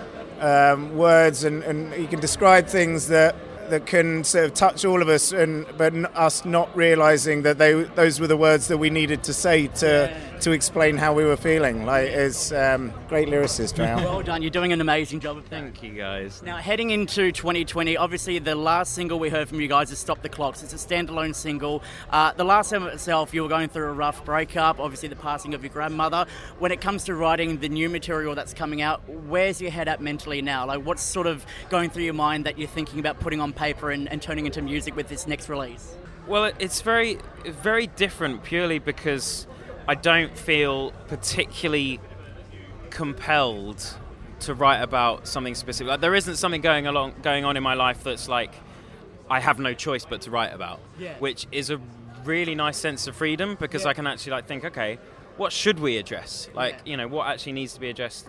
um, words and, and he can describe things that that can sort of touch all of us, and but us not realizing that they those were the words that we needed to say to to explain how we were feeling. Like, it's um, great lyricist, Rou. Well done, you're doing an amazing job of that. Thank you guys. Now, heading into 2020, obviously the last single we heard from you guys is Stop the Clocks. It's a standalone single. Uh, the last album itself, you were going through a rough breakup, obviously the passing of your grandmother. When it comes to writing the new material that's coming out, where's your head at mentally now? Like, what's sort of going through your mind that you're thinking about putting on paper and, and turning into music with this next release? Well, it's very, very different purely because I don't feel particularly compelled to write about something specific. Like there isn't something going along, going on in my life that's like I have no choice but to write about, Yeah. which is a really nice sense of freedom because I can actually like think, okay, what should we address? Like, you know, what actually needs to be addressed,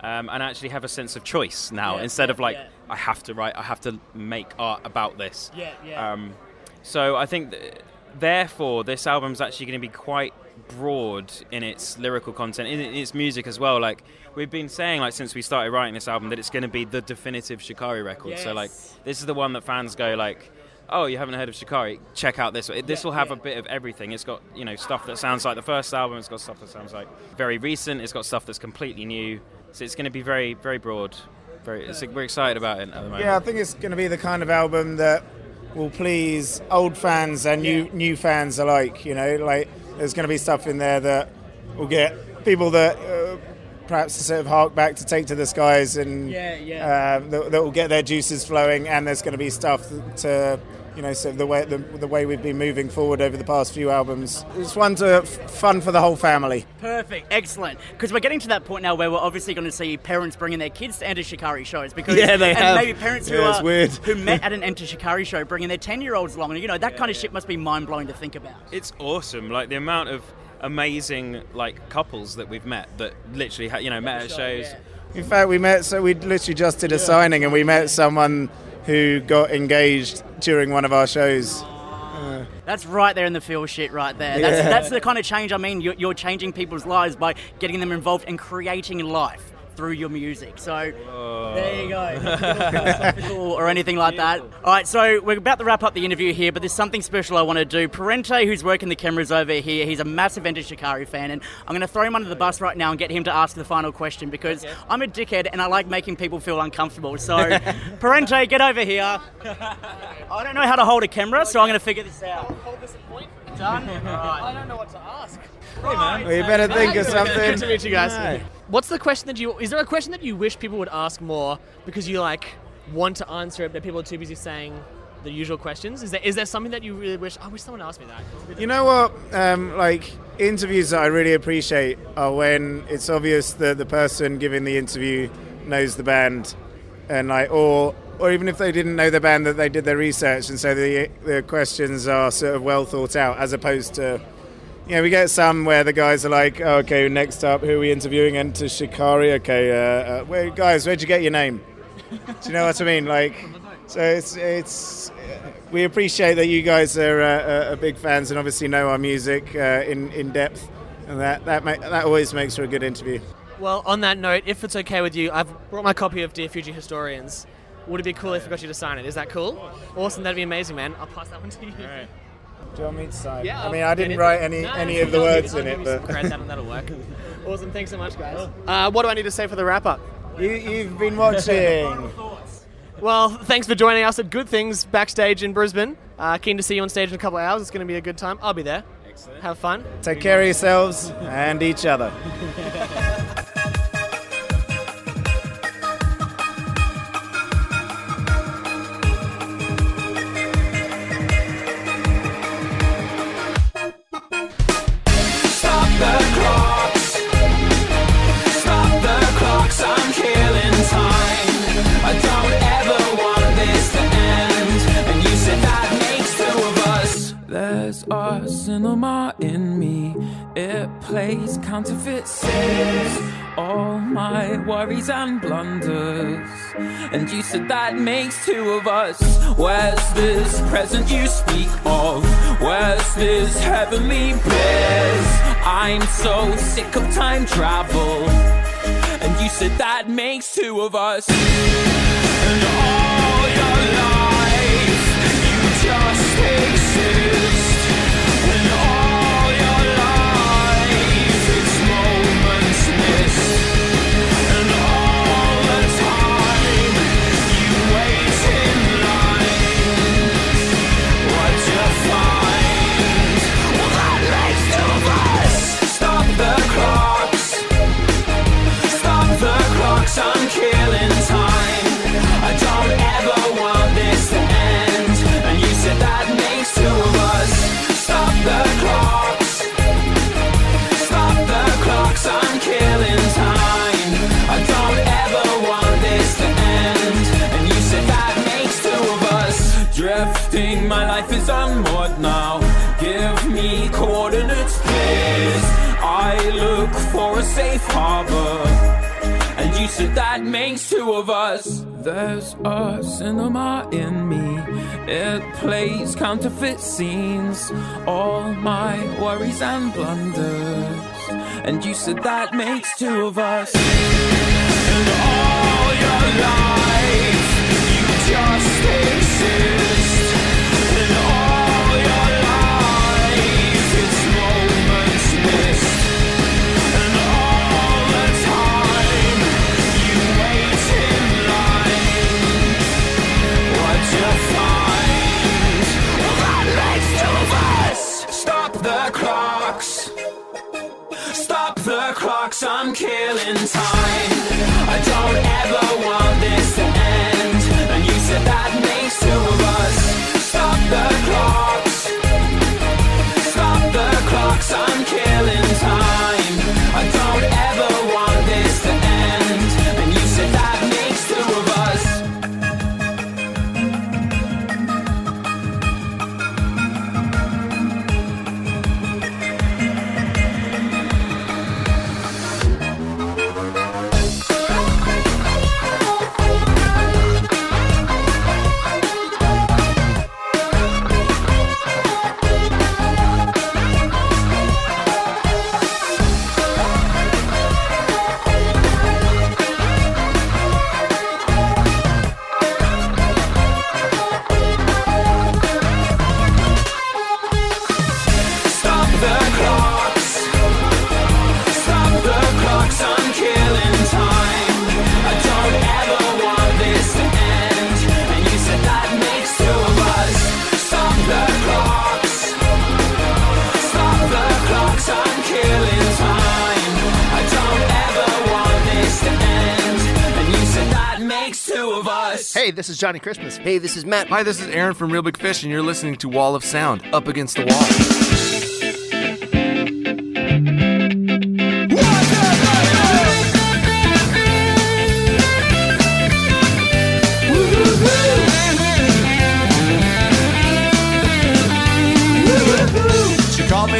um, and actually have a sense of choice now Yeah, instead yeah, of like yeah. I have to write, I have to make art about this. Yeah, yeah. Um, so I think, th- therefore, this album's actually going to be quite broad in its lyrical content, in, in its music as well. Like we've been saying, like since we started writing this album, that it's going to be the definitive Shikari record. So like this is the one that fans go like. Oh, you haven't heard of Shikari? Check out this. It- This Yeah, will have yeah. a bit of everything. It's got you know stuff that sounds like the first album. It's got stuff that sounds like very recent. It's got stuff that's completely new. So it's going to be very very broad. Very, it's, we're excited about it at the moment. Yeah, I think it's going to be the kind of album that will please old fans and new new fans alike. You know, like there's going to be stuff in there that will get people that uh, perhaps sort of hark back to Take to the Skies and Yeah, yeah. Uh, that, that will get their juices flowing. And there's going to be stuff to you know sort of the way the, the way we've been moving forward over the past few albums. It's one to fun for the whole family. Perfect, excellent. Because we're getting to that point now where we're obviously going to see parents bringing their kids to Enter Shikari shows. Because Yeah, they and have. maybe parents who Yeah, it's are weird. who met at an Enter Shikari show bringing their ten year olds along. And you know that kind of shit must be mind blowing to think about. It's awesome. Like the amount of amazing like couples that we've met that literally ha- you know met at shows. In fact, we met. So we literally just did a signing, and we met someone who got engaged during one of our shows. That's right there in the feel shit right there. That's, Yeah. that's the kind of change. I mean, you're, you're changing people's lives by getting them involved and creating life through your music. So there you go. Not to get all philosophical or anything like that. All right, so we're about to wrap up the interview here, but there's something special I want to do. Parente, who's working the cameras over here, he's a massive Enter Shikari fan, and I'm going to throw him under the bus right now and get him to ask the final question because I'm a dickhead and I like making people feel uncomfortable. So, Parente, get over here. I don't know how to hold a camera, so I'm going to figure this out. Hold this point. Done? I don't know what to ask. hey Well, you better think of something. Good to meet you guys. No. What's the question that you? Is there a question that you wish people would ask more because you like want to answer it, but people are too busy saying the usual questions? Is there is there something that you really wish? I wish someone asked me that. You know what? Um, like interviews that I really appreciate are when it's obvious that the person giving the interview knows the band, and like, or or even if they didn't know the band, that they did their research, and so the the questions are sort of well thought out, as opposed to. You know, we get some where the guys are like, oh, okay, next up, who are we interviewing? Enter Shikari. Okay, uh, uh, where, guys, where'd you get your name? Do you know what I mean? Like, so it's it's we appreciate that you guys are uh, are big fans and obviously know our music uh, in in depth, and that that ma- that always makes for a good interview. Well, on that note, if it's okay with you, I've brought my copy of Dear Future Historians. Would it be cool if I got you to sign it? Is that cool? Awesome, that'd be amazing, man. I'll pass that one to you. Do you want me to sign? Yeah, I mean, I didn't write any No, any of the words in it, give you some but credit, that'll, that'll work. awesome, thanks so much, guys. Uh, what do I need to say for the wrap up? you, you've been watching. Well, thanks for joining us at Good Things backstage in Brisbane. Uh, keen to see you on stage in a couple of hours. It's going to be a good time. I'll be there. Excellent. Have fun. Take care of yourselves and each other. counterfeit sins. All my worries and blunders. And you said that makes two of us. Where's this present you speak of? Where's this heavenly bliss? I'm so sick of time travel. And you said that makes two of us. Safe harbor. And you said that makes two of us. There's a cinema in me. It plays counterfeit scenes. All my worries and blunders. And you said that makes two of us. And all your life, you just exist. Clocks, I'm killing time. I don't ever want this to end. And you said that makes two of us. Stop the clocks. Stop the clocks, I'm Hey, this is Johnny Christmas. Hey, this is Matt. Hi, this is Aaron from Reel Big Fish, and you're listening to Wall of Sound, Up Against the Wall. She called me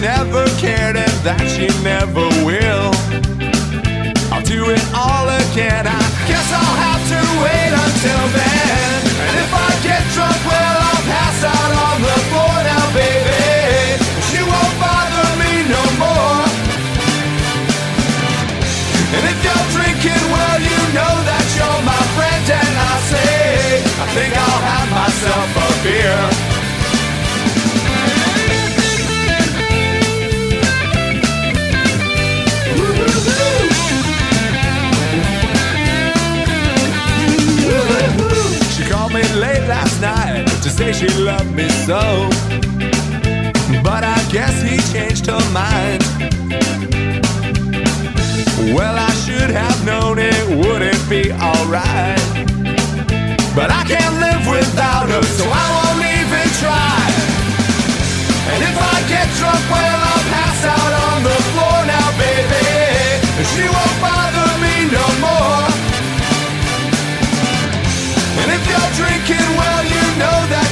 never cared and that she never will. I'll do it all again. I guess I'll have to wait until then. And if I get drunk, well, I'll pass out say she loved me so. But I guess he changed her mind. Well, I should have known it wouldn't be alright. But I can't live without her, so I won't even try. And if I get drunk, well, I'll pass out on the floor now, baby. She won't bother me no more. And if you're drinking, well, you know that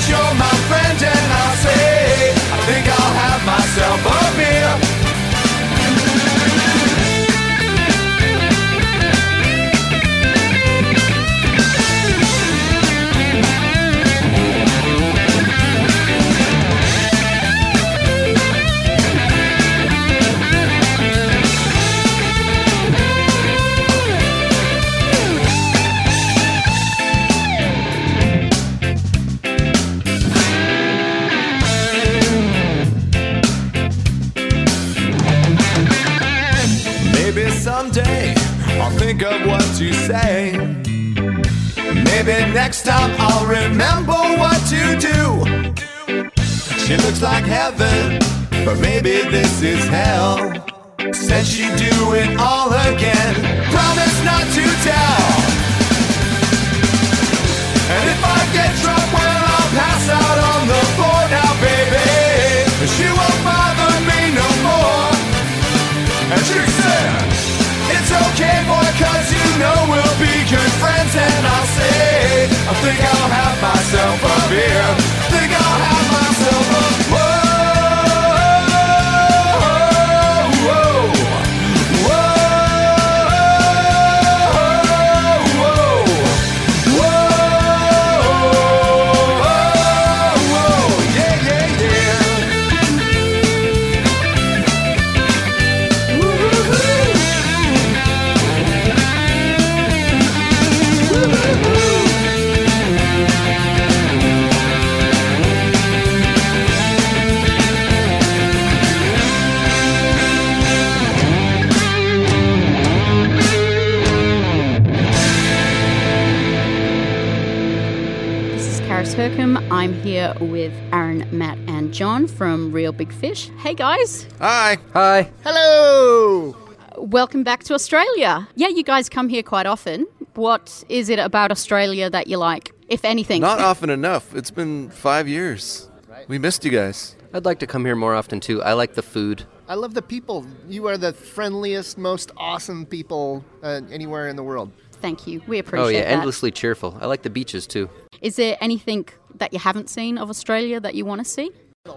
say. Maybe next time I'll remember what to do. She looks like heaven, but maybe this is hell. Said she'd do it all again. Promise not to tell. And if I get drunk, well, I'll pass out on the floor now, baby. She won't bother me no more. And she said, It's okay, boy, cause you know we'll be good friends. And I'll say, I think I'll have myself a beer. Think I'll have myself a. Whoa, I'm here with Aaron, Matt, and John from Reel Big Fish. Hey guys. Hi. Hi. Hello. Welcome back to Australia. Yeah, you guys come here quite often. What is it about Australia that you like, if anything? Not often enough. It's been five years. We missed you guys. I'd like to come here more often too. I like the food. I love the people. You are the friendliest, most awesome people uh, anywhere in the world. Thank you. We appreciate it. oh yeah, that. endlessly cheerful. I like the beaches too. Is there anything that you haven't seen of Australia that you want to see?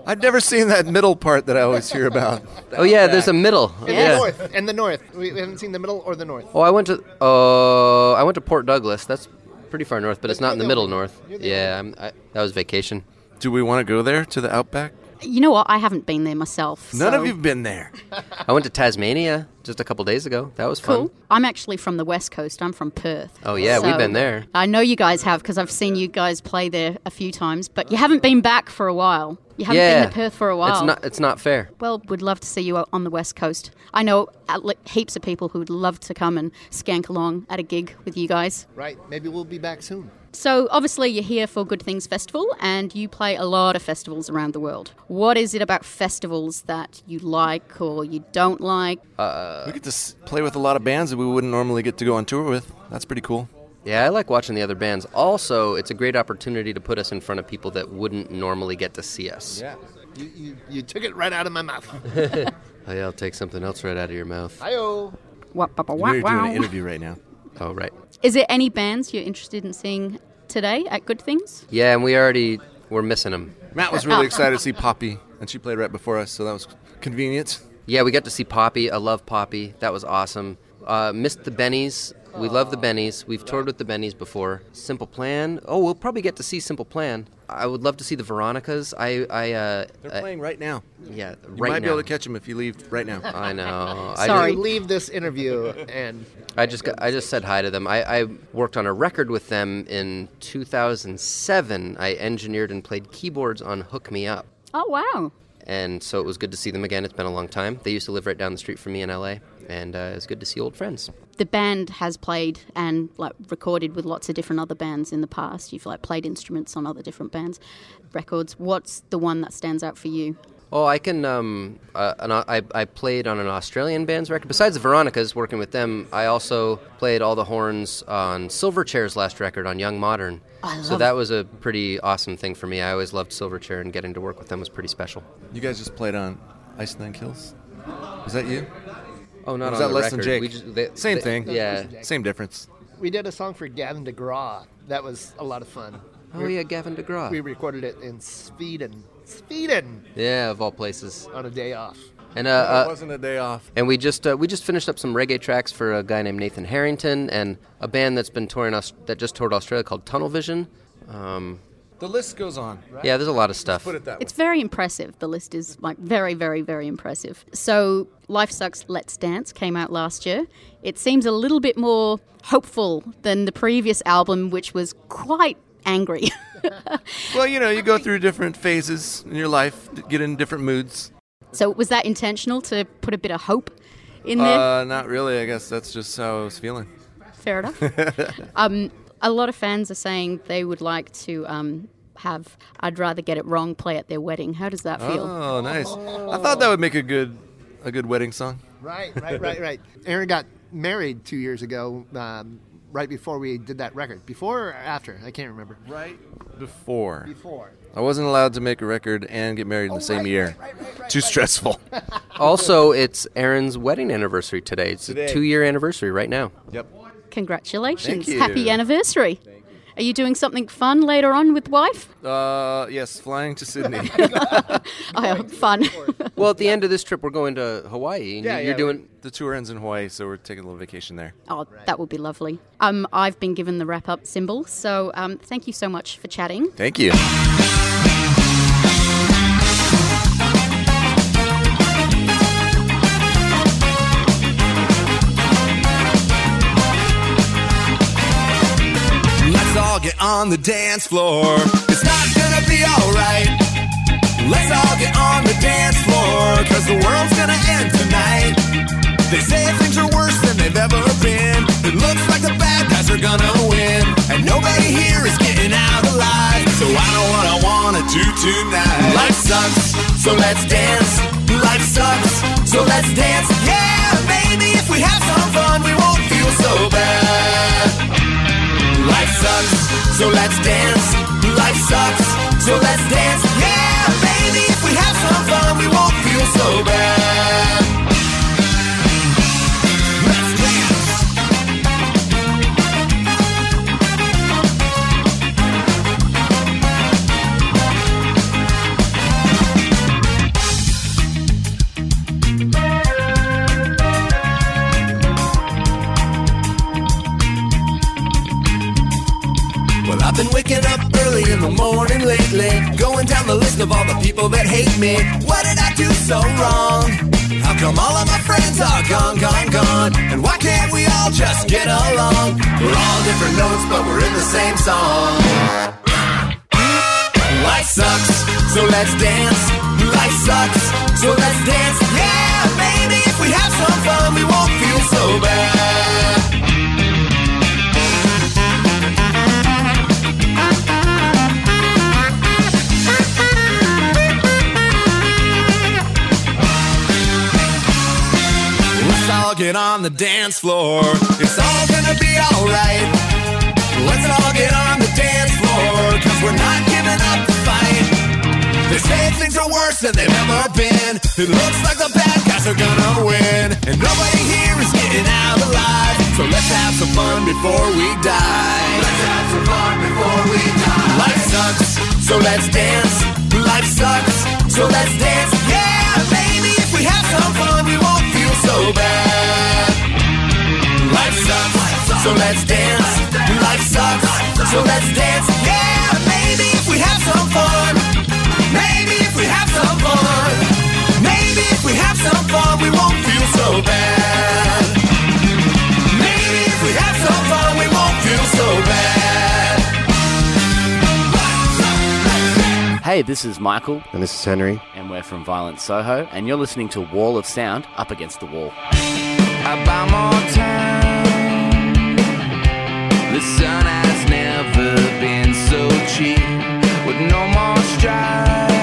I've never seen that middle part that I always hear about. Oh yeah, there's a middle. In yeah. the north. And the north. We we haven't seen the middle or the north. Oh, I went to uh, I went to Port Douglas. That's pretty far north, but it's not in the middle north. Yeah, I'm, I, that was vacation. Do we want to go there to the outback? You know what? I haven't been there myself. None so- of you've been there. I went to Tasmania just a couple days ago. That was Cool. fun. I'm actually from the west coast. I'm from Perth. Oh yeah, we've been there. I know you guys have because I've seen you guys play there a few times, but you haven't been back for a while. You haven't yeah, been to Perth for a while. It's not. It's not fair. Well, we'd love to see you on the west coast. I know uh, heaps of people who'd love to come and skank along at a gig with you guys. Right. Maybe we'll be back soon. So, obviously, you're here for Good Things Festival and you play a lot of festivals around the world. What is it about festivals that you like or you don't like? Uh, we get to play with a lot of bands that we wouldn't normally get to go on tour with. That's pretty cool. Yeah, I like watching the other bands. Also, it's a great opportunity to put us in front of people that wouldn't normally get to see us. Yeah. You, you, you took it right out of my mouth. Oh yeah, I'll take something else right out of your mouth. Hi-oh. Wah, wah, wah, We're wah, doing an interview right now. Oh right. Is there any bands you're interested in seeing today at Good Things? Yeah, and we already we're missing them. Matt was really excited to see Poppy, and she played right before us, so that was convenient. Yeah, we got to see Poppy. I love Poppy. That was awesome. Uh, missed the Bennies. We love the Bennies. We've toured with the Bennies before. Simple Plan. Oh, we'll probably get to see Simple Plan. I would love to see the Veronicas. I, I, uh, They're I- playing right now. Yeah, right now. You right might now. be able to catch them if you leave right now. I know. I Sorry. just- leave this interview and I just got, I just said hi to them. I, I worked on a record with them in 2007. I engineered and played keyboards on Hook Me Up. Oh, wow. And so it was good to see them again. It's been a long time. They used to live right down the street from me in LA, and uh, it was good to see old friends. The band has played and like recorded with lots of different other bands in the past. You've like played instruments on other different bands, records. What's the one that stands out for you? Oh, I can. Um, uh, an, I, I played on an Australian band's record. Besides the Veronicas, working with them, I also played all the horns on Silverchair's last record on Young Modern. I so love- that was a pretty awesome thing for me. I always loved Silverchair, and getting to work with them was pretty special. You guys just played on Ice Nine Kills. Was that you? Oh, not Or was on that the less than record. Jake? We just- they- Same they- thing. yeah. Same difference. we did a song for Gavin DeGraw. That was a lot of fun. Oh, yeah, Gavin DeGraw. We recorded it in Sweden. Sweden Yeah, of all places. on a day off. And No, uh, it uh, wasn't a day off. And we just uh, we just finished up some reggae tracks for a guy named Nathan Harrington and a band that's been touring us that just toured Australia called Tunnel Vision. Um, The list goes on. yeah, there's a lot of stuff. Put it that way. It's very impressive. The list is like very, very, very impressive. So, Life Sucks, Let's Dance came out last year. It seems a little bit more hopeful than the previous album, which was quite angry. Well, you know, you go through different phases in your life, get in different moods. so, was that intentional to put a bit of hope in there? Uh, not really. I guess that's just how I was feeling. fair enough. um, a lot of fans are saying they would like to um, have "I'd rather get it wrong" play at their wedding. How does that feel? Oh, nice. I thought that would make a good a good wedding song. Right, right, right, right. Aaron got married two years ago, um, right before we did that record. Before or after? I can't remember. Right before. Before. I wasn't allowed to make a record and get married in the same year. Too stressful. Also, it's Aaron's wedding anniversary today. It's Today. a two-year anniversary right now. Yep. Congratulations! Thank you. Happy anniversary. Are you doing something fun later on with wife? Uh, yes, flying to Sydney. Oh, fun. Well, at the end of this trip, we're going to Hawaii. Yeah, you're yeah, doing. the tour ends in Hawaii, so we're taking a little vacation there. Oh, that would be lovely. Um, I've been given the wrap up symbol, so um, thank you so much for chatting. Thank you. The dance floor. It's not gonna be alright. Let's all get on the dance floor, cause the world's gonna end tonight. They say things are worse than they've ever been. It looks like the bad guys are gonna win. And nobody here is getting out alive. So I know what I wanna do tonight. Life sucks, so let's dance. Life sucks, so let's dance. Yeah, maybe if we have some fun, we won't feel so bad. Life sucks, so let's dance. Life sucks, so let's dance. Yeah, baby, if we have some fun, we won't feel so bad. The list of all the people that hate me. What did I do so wrong? How come all of my friends are gone, gone, gone? And why can't we all just get along? We're all different notes, but we're in the same song. Life sucks, so let's dance. Life sucks, so let's dance. Yeah, maybe if we have some fun, we won't feel so bad. Get on the dance floor. It's all gonna be alright. Let's all get on the dance floor, cause we're not giving up the fight. They say things are worse than they've ever been. It looks like the bad guys are gonna win. And nobody here is getting out alive. So let's have some fun before we die. Let's have some fun before we die. Life sucks, so let's dance. Life sucks, so let's dance. Yeah, baby, if we have some fun, we won't bad. Life sucks, so let's dance. Life sucks, so let's dance. Yeah, maybe if we have some fun. Maybe if we have some fun. Maybe if we have some fun, we won't feel so bad. Maybe if we have some fun, we won't feel so bad. Hey, this is Michael. And this is Henry. And we're from Violent Soho, and you're listening to Wall of Sound up against the wall. I buy more time. The sun has never been so cheap. With no more strife.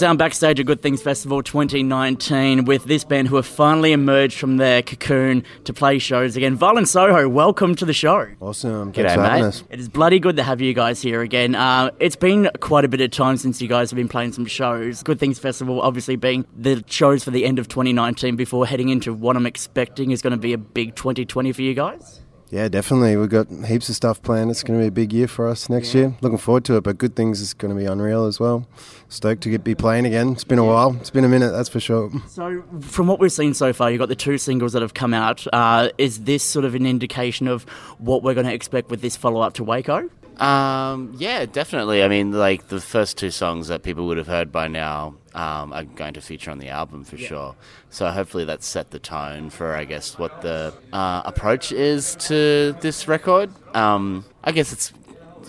Sound backstage at Good Things Festival 2019 with this band who have finally emerged from their cocoon to play shows again. Violent Soho, welcome to the show. Awesome. G'day, Thanks for having mate. us. It is bloody good to have you guys here again. Uh, it's been quite a bit of time since you guys have been playing some shows. Good Things Festival obviously being the shows for the end of 2019 before heading into what I'm expecting is going to be a big 2020 for you guys. Yeah, definitely. We've got heaps of stuff planned. It's going to be a big year for us next year. Looking forward to it, but Good Things is going to be unreal as well. Stoked to get, be playing again. It's been a while. It's been a minute, that's for sure. So, from what we've seen so far, you've got the two singles that have come out. Uh, is this sort of an indication of what we're going to expect with this follow up to Waco? Um, yeah, definitely. I mean, like the first two songs that people would have heard by now um, are going to feature on the album for sure. So hopefully that's set the tone for, I guess, what the uh, approach is to this record. Um, I guess it's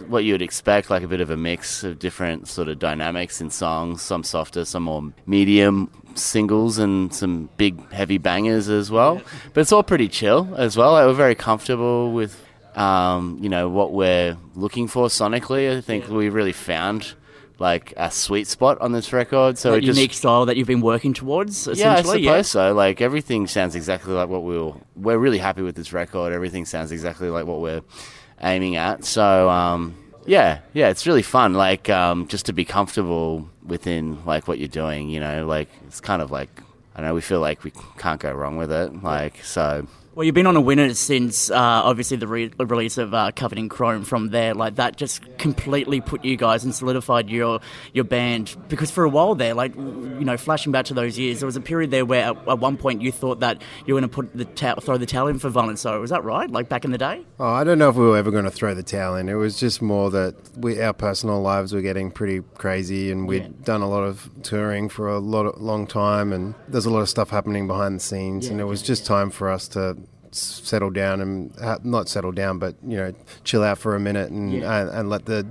what you would expect, like a bit of a mix of different sort of dynamics in songs, some softer, some more medium singles, and some big heavy bangers as well. But it's all pretty chill as well. Like, we're very comfortable with, um, you know, what we're looking for sonically. I think we really found like a sweet spot on this record. So that it just unique style that you've been working towards. yeah, I suppose so. Like everything sounds exactly like what we were. We're really happy with this record. Everything sounds exactly like what we're aiming at. So um, yeah, yeah, it's really fun. Like um, just to be comfortable within like what you're doing. You know, like it's kind of like I don't know. We feel like we can't go wrong with it. Like so. Well, you've been on a winner since uh, obviously the re- release of uh, Covered in Chrome. From there, like that, just completely put you guys and solidified your your band. Because for a while there, like you know, flashing back to those years, there was a period there where at, at one point you thought that you were going to put the ta- throw the towel in for Violent So was that right? Like back in the day? Oh, I don't know if we were ever going to throw the towel in. It was just more that we, our personal lives were getting pretty crazy, and we'd Yeah. done a lot of touring for a lot of, long time, and there's a lot of stuff happening behind the scenes, and it was just time for us to settle down and ha- not settle down, but you know, chill out for a minute and Yeah. and, and let the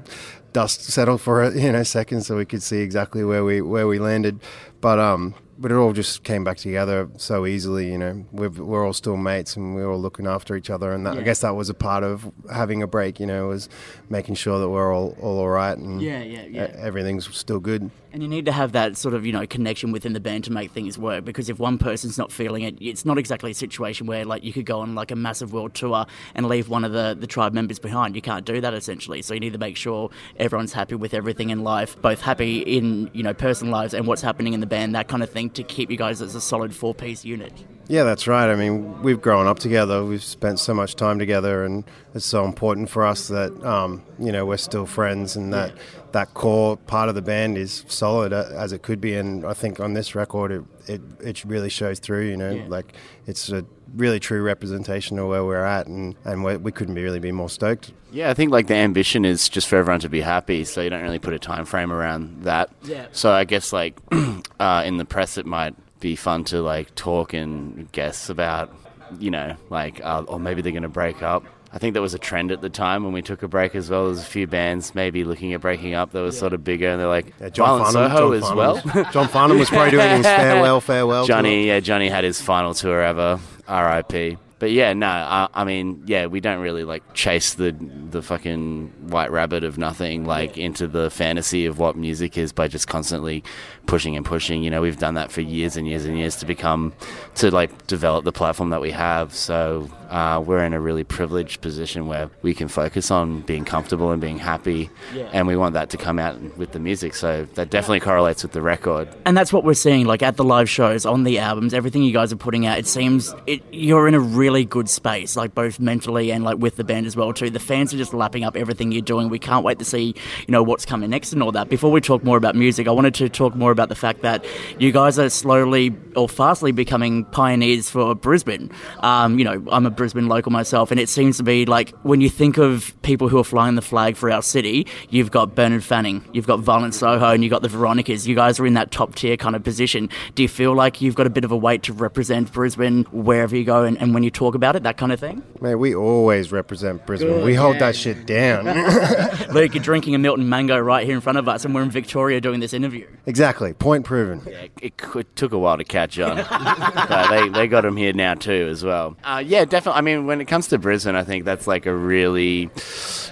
dust settle for a you know second, so we could see exactly where we where we landed. But um, but it all just came back together so easily. You know, we've, we're all still mates and we're all looking after each other, and that, I guess that was a part of having a break. You know, was making sure that we're all all all right and Yeah, yeah, yeah. everything's still good. And you need to have that sort of, you know, connection within the band to make things work. Because if one person's not feeling it, it's not exactly a situation where like you could go on like a massive world tour and leave one of the, the tribe members behind. You can't do that essentially. So you need to make sure everyone's happy with everything in life, both happy in, you know, personal lives and what's happening in the band, that kind of thing to keep you guys as a solid four piece unit. Yeah, that's right. I mean, we've grown up together. We've spent so much time together, and it's so important for us that um, you know we're still friends, and that that core part of the band is solid uh, as it could be. And I think on this record, it it, it really shows through. You know, Yeah. like it's a really true representation of where we're at, and and we we couldn't be really be more stoked. Yeah, I think like the ambition is just for everyone to be happy, so you don't really put a time frame around that. Yeah. So I guess like uh, in the press, it might be fun to like talk and guess about, you know, like uh, or maybe they're going to break up. I think there was a trend at the time when we took a break as well. There was a few bands maybe looking at breaking up that was sort of bigger, and they're like John Violent Farnham- Soho John as Farnham well. was- John Farnham was probably doing his farewell, farewell Johnny, tour. yeah, Johnny had his final tour ever. R.I.P. But yeah, no, I, I mean, yeah, we don't really like chase the the fucking white rabbit of nothing like into the fantasy of what music is by just constantly pushing and pushing. You know, we've done that for years and years and years to become to like develop the platform that we have. So uh, we're in a really privileged position where we can focus on being comfortable and being happy, Yeah. and we want that to come out with the music. So that definitely correlates with the record. And that's what we're seeing, like at the live shows, on the albums, everything you guys are putting out. It seems it, you're in a really good space, like both mentally and like with the band as well too. The fans are just lapping up everything you're doing. We can't wait to see, you know, what's coming next and all that. Before we talk more about music, I wanted to talk more about the fact that you guys are slowly or fastly becoming pioneers for Brisbane. Um, you know, I'm a Brisbane local myself, and it seems to be like when you think of people who are flying the flag for our city, you've got Bernard Fanning, you've got Violent Soho, and you've got the Veronicas. You guys are in that top tier kind of position. Do you feel like you've got a bit of a weight to represent Brisbane wherever you go and, and when you talk about it, that kind of thing? Mate, we always represent Brisbane. Good, we hold yeah. that shit down. Luke, you're drinking a Milton Mango right here in front of us, and we're in Victoria doing this interview. exactly. Point proven. it, it took a while to catch on. but they, they got him here now too as well. Uh, yeah, definitely. I mean, when it comes to Brisbane, I think that's like a really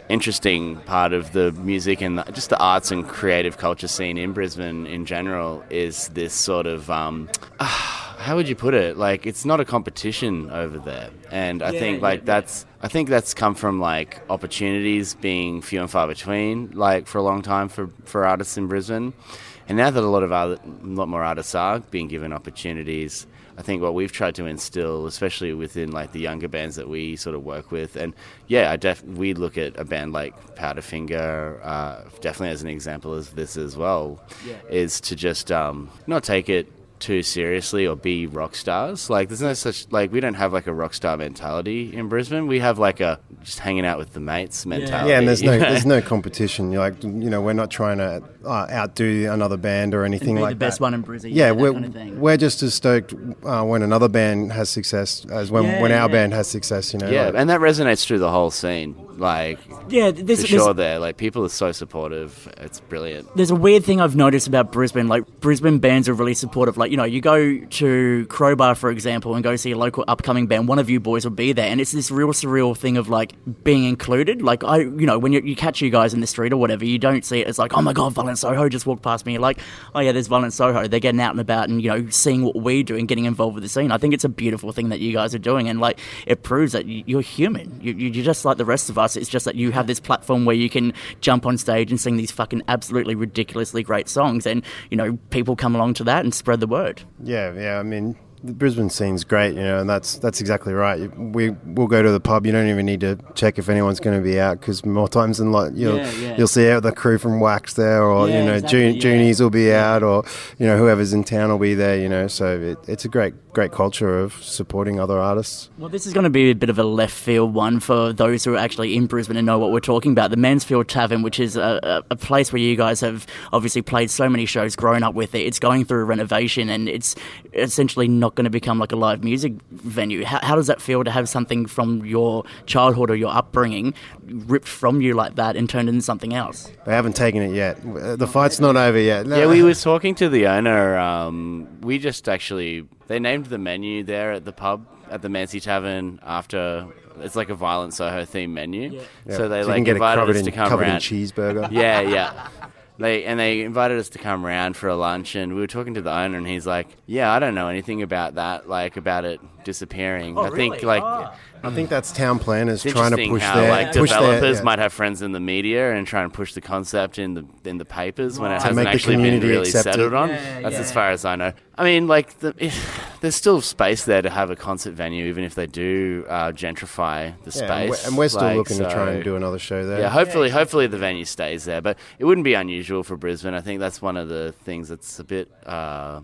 interesting part of the music and just the arts and creative culture scene in Brisbane in general is this sort of. Um, how would you put it? Like it's not a competition over there, and I Yeah, think like yeah. that's I think that's come from like opportunities being few and far between, like for a long time for for artists in Brisbane, and now that a lot of other, a lot more artists are being given opportunities. I think what we've tried to instill, especially within like the younger bands that we sort of work with, and yeah, I def- we look at a band like Powderfinger, uh, definitely as an example of this as well, Yeah. is to just um, not take it too seriously or be rock stars. Like there's no such like we don't have like a rock star mentality in Brisbane. We have like a just hanging out with the mates mentality. Yeah, and there's no know? there's no competition. You're like you know, we're not trying to uh, outdo another band or anything be like the best that. one in Brizzy, Yeah, yeah, that we're kind of thing. we're just as stoked uh, when another band has success as when Yeah, when our yeah. band has success. You know, yeah, like- and that resonates through the whole scene. Like, Yeah, this- for this- sure. There, like, people are so supportive. It's brilliant. There's a weird thing I've noticed about Brisbane. Like Brisbane bands are really supportive. Like you know, you go to Crowbar for example, and go see a local upcoming band. One of you boys will be there, and it's this real surreal thing of like being included. Like I, you know, when you, you catch you guys in the street or whatever, you don't see it as like, oh my god, Violent Soho just walked past me. Like, oh yeah, there's Violent Soho. They're getting out and about and you know seeing what we do and getting involved with the scene. I think it's a beautiful thing that you guys are doing, and like it proves that you- you're human. You, you're just like the rest of us. It's just that you have this platform where you can jump on stage and sing these fucking absolutely ridiculously great songs, and you know people come along to that and spread the word. Yeah, yeah. I mean, the Brisbane scene's great, you know, and that's that's exactly right. We we'll go to the pub. You don't even need to check if anyone's going to be out because more times than not, you'll Yeah, yeah. you'll see out the crew from WAAX there, or Yeah, you know, exactly, Jun-. Junies will be out, or you know, whoever's in town will be there. You know, so it, it's a great great culture of supporting other artists. Well, this is going to be a bit of a left field one for those who are actually in Brisbane and know what we're talking about. The Mansfield Tavern, which is a, a, a place where you guys have obviously played so many shows, grown up with it. It's going through a renovation and it's essentially not going to become like a live music venue. How, how does that feel to have something from your childhood or your upbringing ripped from you like that and turned into something else? They haven't taken it yet. The fight's not over yet. Yeah, we were talking to the owner. Um, we just actually they named the menu there at the pub at the Mancy Tavern after. It's like a violent Soho themed menu. Yeah. So they So like get invited us in- to come covered in around. cheeseburger. Yeah, yeah. They and they invited us to come around for a lunch, and we were talking to the owner, and he's like, "Yeah, I don't know anything about that, like about it disappearing. Oh, I think really? like." Ah. I think that's town planners It's trying to push how, their like push their- developers yeah. might have friends in the media and try and push the concept in the in the papers when it To hasn't actually been really accept it. settled on. Yeah, That's yeah. as far as I know. I mean, like the, if, there's still space there to have a concert venue, even if they do uh, gentrify the Yeah, and we're- space. and we're still Like, looking to try and do another show there. Yeah, hopefully, hopefully the venue stays there, but it wouldn't be unusual for Brisbane. I think that's one of the things that's a bit. Uh,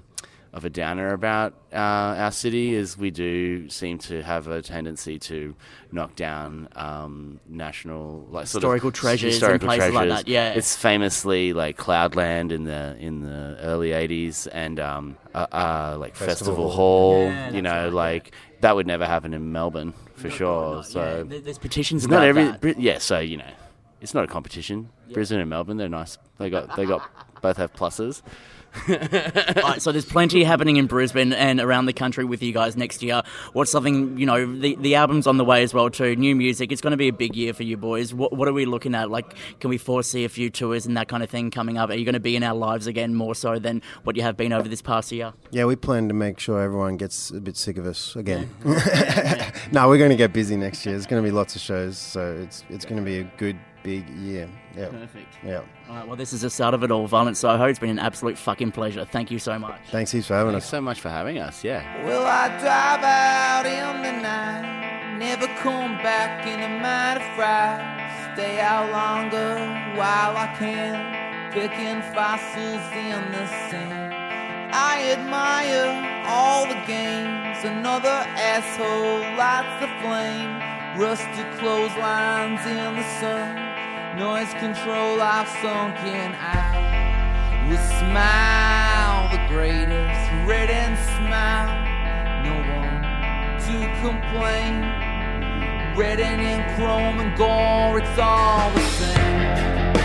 of a downer about uh, our city is we do seem to have a tendency to knock down um, national like sort Historical of treasures and historical places like treasures. that, yeah. it's famously like Cloudland in the in the early '80s and um, uh, uh, like Festival Festival, Hall. Hall. Yeah, you know, like that would never happen in Melbourne for sure. so There- There's petitions it's not every that. Yeah. So you know, it's not a competition. Brisbane and Melbourne, they're nice. They got they got both have pluses. Right, so there's plenty happening in Brisbane and around the country with you guys next year. What's something you know? The the album's on the way as well too. New music. It's going to be a big year for you boys. What what are we looking at? Like, can we foresee a few tours and that kind of thing coming up? Are you going to be in our lives again more so than what you have been over this past year? Yeah, we plan to make sure everyone gets a bit sick of us again. no, we're going to get busy next year. There's going to be lots of shows, so it's it's going to be a good big year. Yeah. Perfect. Yeah. All right. Well, this is the start of it all, Violent Soho. It's been an absolute fucking pleasure. Thank you so much. Thanks heaps for having Thanks us. so much for having us. Yeah. Will I drive out in the night? Never come back in a mighty fright. Stay out longer while I can. Picking fossils in the sand. I admire all the games. Another asshole lights the flame. Rusted clotheslines in the sun. Noise control I've sunken out. Will smile the greatest, and smile. No one to complain. And in chrome and gore, it's all the same.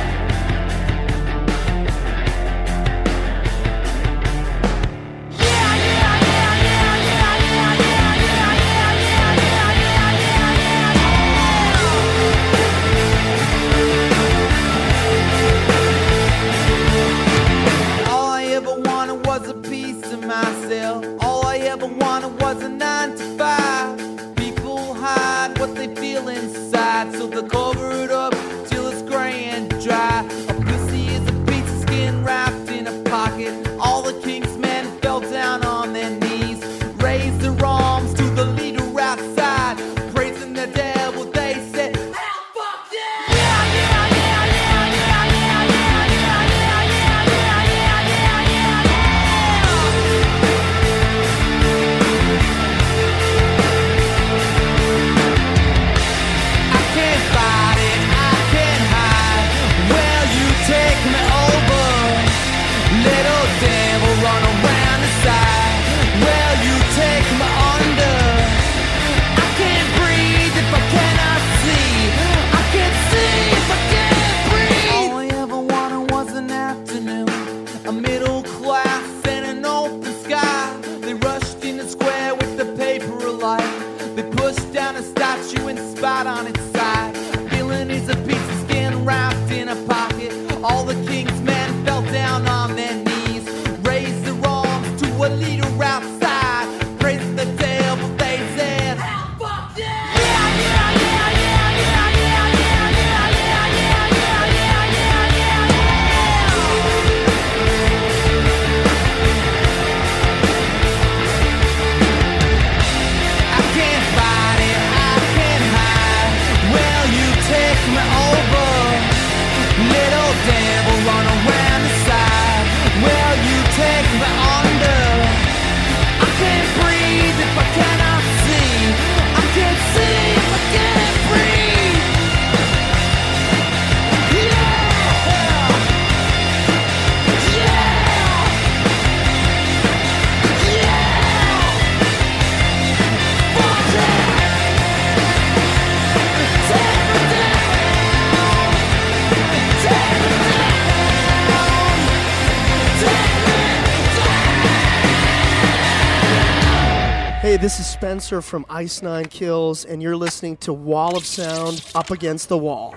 Hey, this is Spencer from Ice Nine Kills, and you're listening to Wall of Sound Up Against the Wall.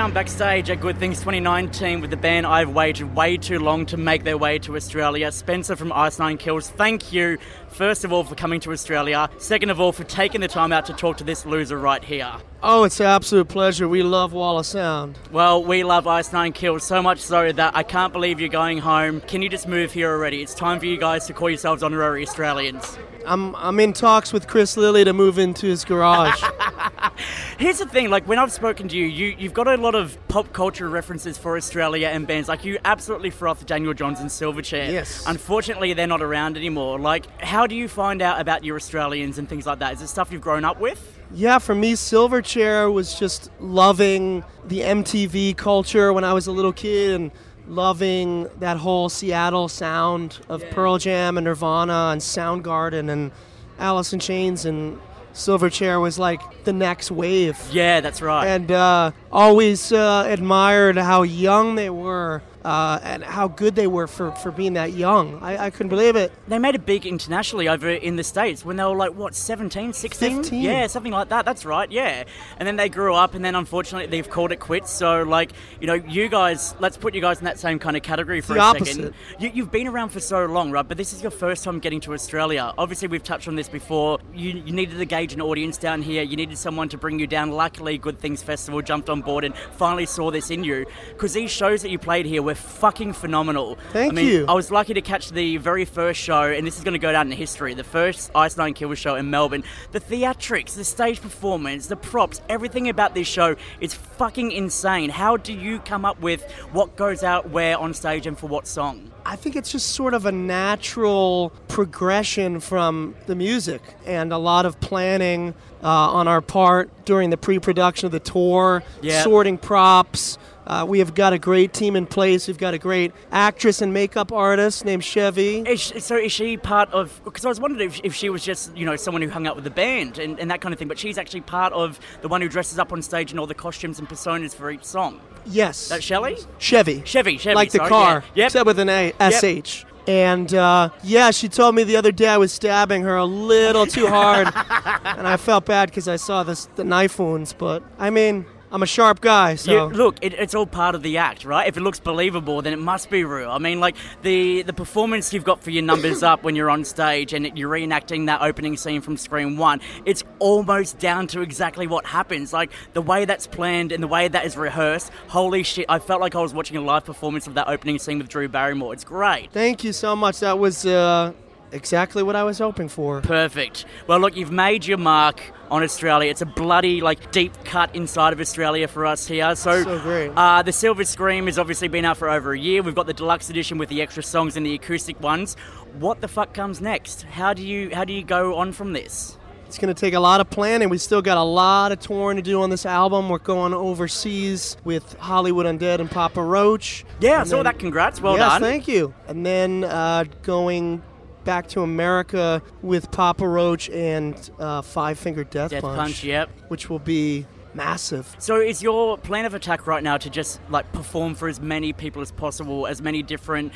Of backstage at Good Things 2019 with the band I've waited way too long to make their way to Australia. Spencer from Ice Nine Kills, thank you, first of all, for coming to Australia. Second of all, for taking the time out to talk to this loser right here. Oh, it's an absolute pleasure. We love Wall of Sound. Well, we love Ice Nine Kills so much so that I can't believe you're going home. Can you just move here already? It's time for you guys to call yourselves honorary Australians. I'm I'm in talks with Chris Lilley to move into his garage. Here's the thing, like when I've spoken to you, you you've got a lot of pop culture references for Australia and bands. Like you absolutely froth Daniel Johns and Silverchair. Yes. Unfortunately, they're not around anymore. Like, how do you find out about your Australians and things like that? Is it stuff you've grown up with? Yeah, for me, Silverchair was just loving the MTV culture when I was a little kid and loving that whole Seattle sound of Pearl Jam and Nirvana and Soundgarden and Alice in Chains and Silverchair was like the next wave. Yeah, that's right. And uh, always uh, admired how young they were uh, and how good they were for, for being that young. I, I couldn't believe it. They made it big internationally over in the States when they were like, what, 17, 16? 15. Yeah, something like that. That's right, yeah. And then they grew up, and then unfortunately they've called it quits. So, like, you know, you guys, let's put you guys in that same kind of category for the a opposite. second. You, you've been around for so long, right? But this is your first time getting to Australia. Obviously, we've touched on this before. You, you needed to gauge an audience down here, you needed someone to bring you down. Luckily, Good Things Festival jumped on board and finally saw this in you. Because these shows that you played here were fucking phenomenal. Thank I mean, you. I was lucky to catch the very first show, and this is going to go down in history. The first Ice Nine Kills show in Melbourne. The theatrics, the stage performance, the props, everything about this show is fucking insane. How do you come up with what goes out where on stage and for what song? I think it's just sort of a natural progression from the music and a lot of planning uh, on our part during the pre production of the tour, Yeah. sorting props. Uh, we have got a great team in place. We've got a great actress and makeup artist named Chevy. Is she, so is she part of? Because I was wondering if, if she was just you know someone who hung out with the band and, and that kind of thing, but she's actually part of the one who dresses up on stage in all the costumes and personas for each song. Yes. That Shelley? Chevy. Chevy, Chevy. like the sorry, car, Yeah. Yep. except with an A. SH. And uh, yeah, she told me the other day I was stabbing her a little too hard, and I felt bad because I saw this, the knife wounds. But I mean, I'm a sharp guy, so You- look, it, it's all part of the act, right? If it looks believable, then it must be real. I mean, like the the performance you've got for your numbers up when you're on stage and you're reenacting that opening scene from Scream One. It's almost down to exactly what happens. Like the way that's planned and the way that is rehearsed. Holy shit! I felt like I was watching a live performance of that opening scene with Drew Barrymore. It's great. thank you so much. That was uh, exactly what I was hoping for. Perfect. Well, look, you've made your mark on Australia. It's a bloody, like, deep cut inside of Australia for us here. So, So great. Uh, the Silver Scream has obviously been out for over a year. We've got the deluxe edition with the extra songs and the acoustic ones. What the fuck comes next? How do you how do you go on from this? It's going to take a lot of planning. We still got a lot of touring to do on this album. We're going overseas with Hollywood Undead and Papa Roach. Yeah, I saw then- that. Congrats. Well yes, done. thank you. And then uh, going back to America with Papa Roach and uh, Five Finger Death, Death Punch, yep. Which will be massive. So, is your plan of attack right now to just like perform for as many people as possible, as many different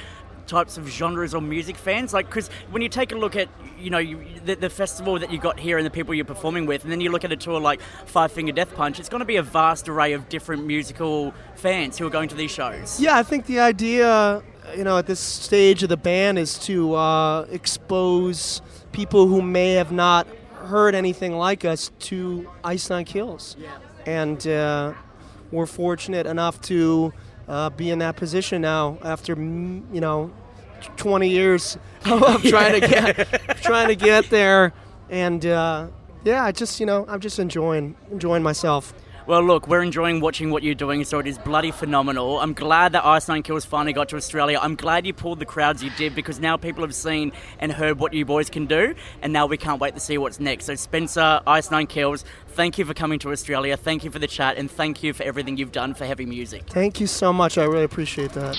types of genres or music fans? Like, because when you take a look at, you know, you, the, the festival that you got here and the people you're performing with, and then you look at a tour like Five Finger Death Punch, it's going to be a vast array of different musical fans who are going to these shows. Yeah, I think the idea, you know, at this stage of the band is to uh, expose people who may have not heard anything like us to Ice Nine Kills. Yeah. And uh, we're fortunate enough to uh, be in that position now after, you know, 20 years of trying to get trying to get there. And uh, yeah, I just, you know, I'm just enjoying enjoying myself. Well, look, we're enjoying watching what you're doing, so it is bloody phenomenal. I'm glad that Ice Nine Kills finally got to Australia. I'm glad you pulled the crowds you did because now people have seen and heard what you boys can do, and now we can't wait to see what's next. So, Spencer, Ice Nine Kills, thank you for coming to Australia. Thank you for the chat, and thank you for everything you've done for heavy music. Thank you so much. I really appreciate that.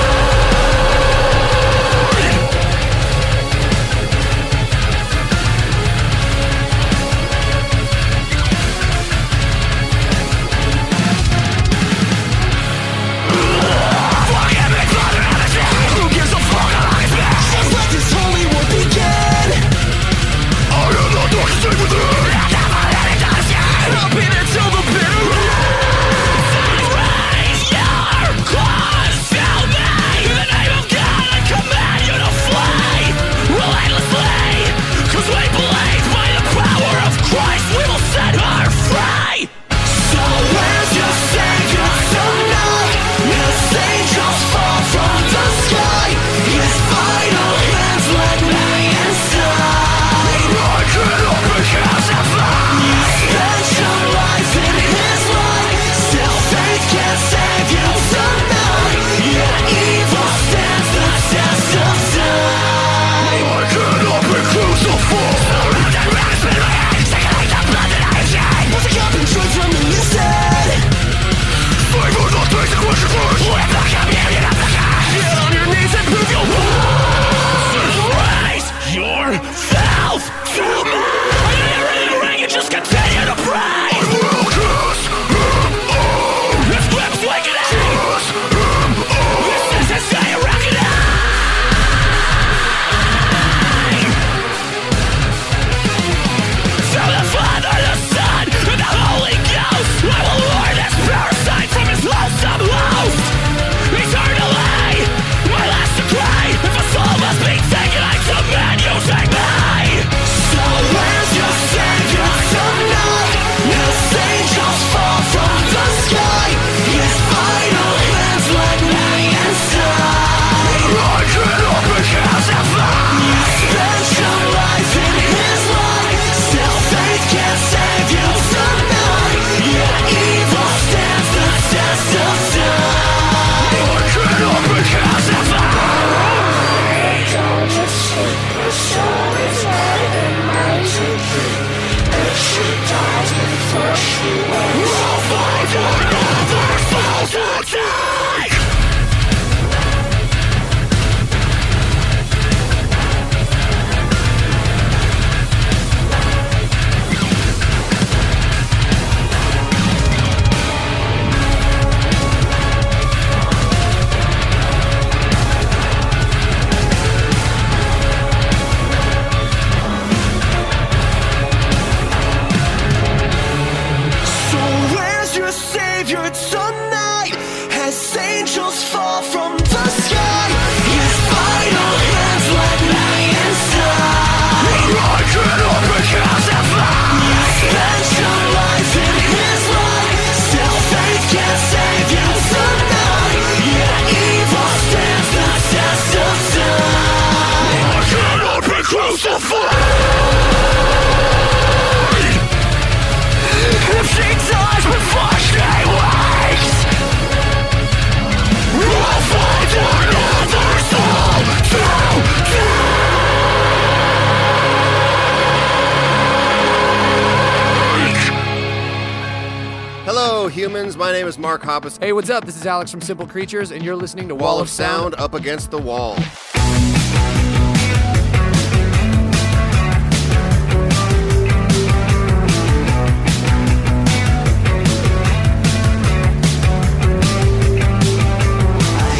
Hoppus. Hey, what's up? This is Alex from Simple Creatures, and you're listening to Wall of Sound up against the wall. I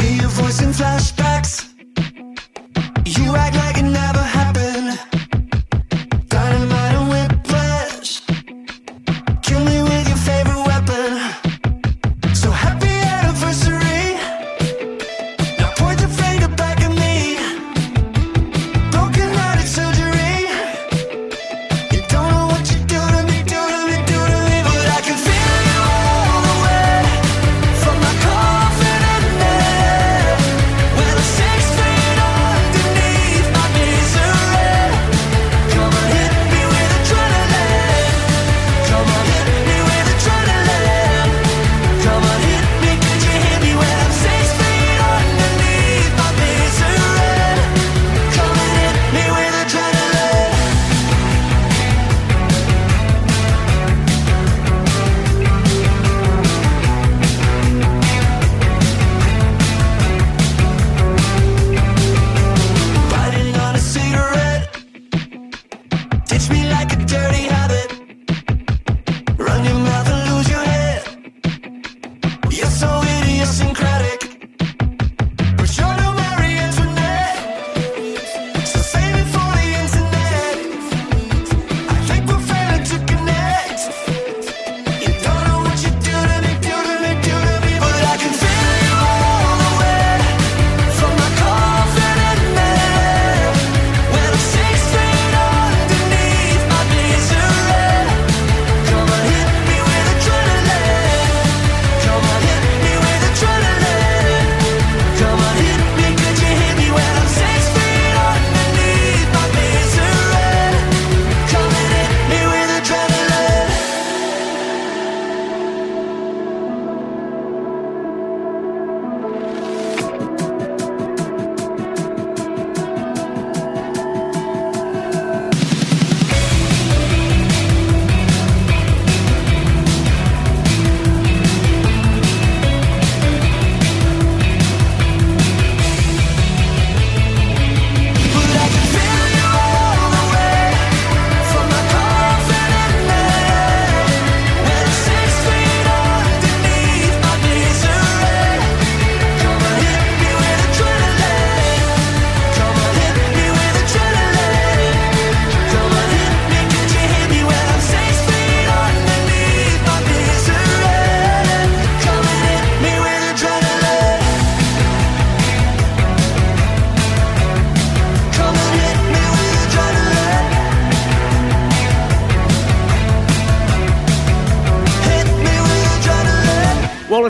hear your voice in flashbacks. You act like it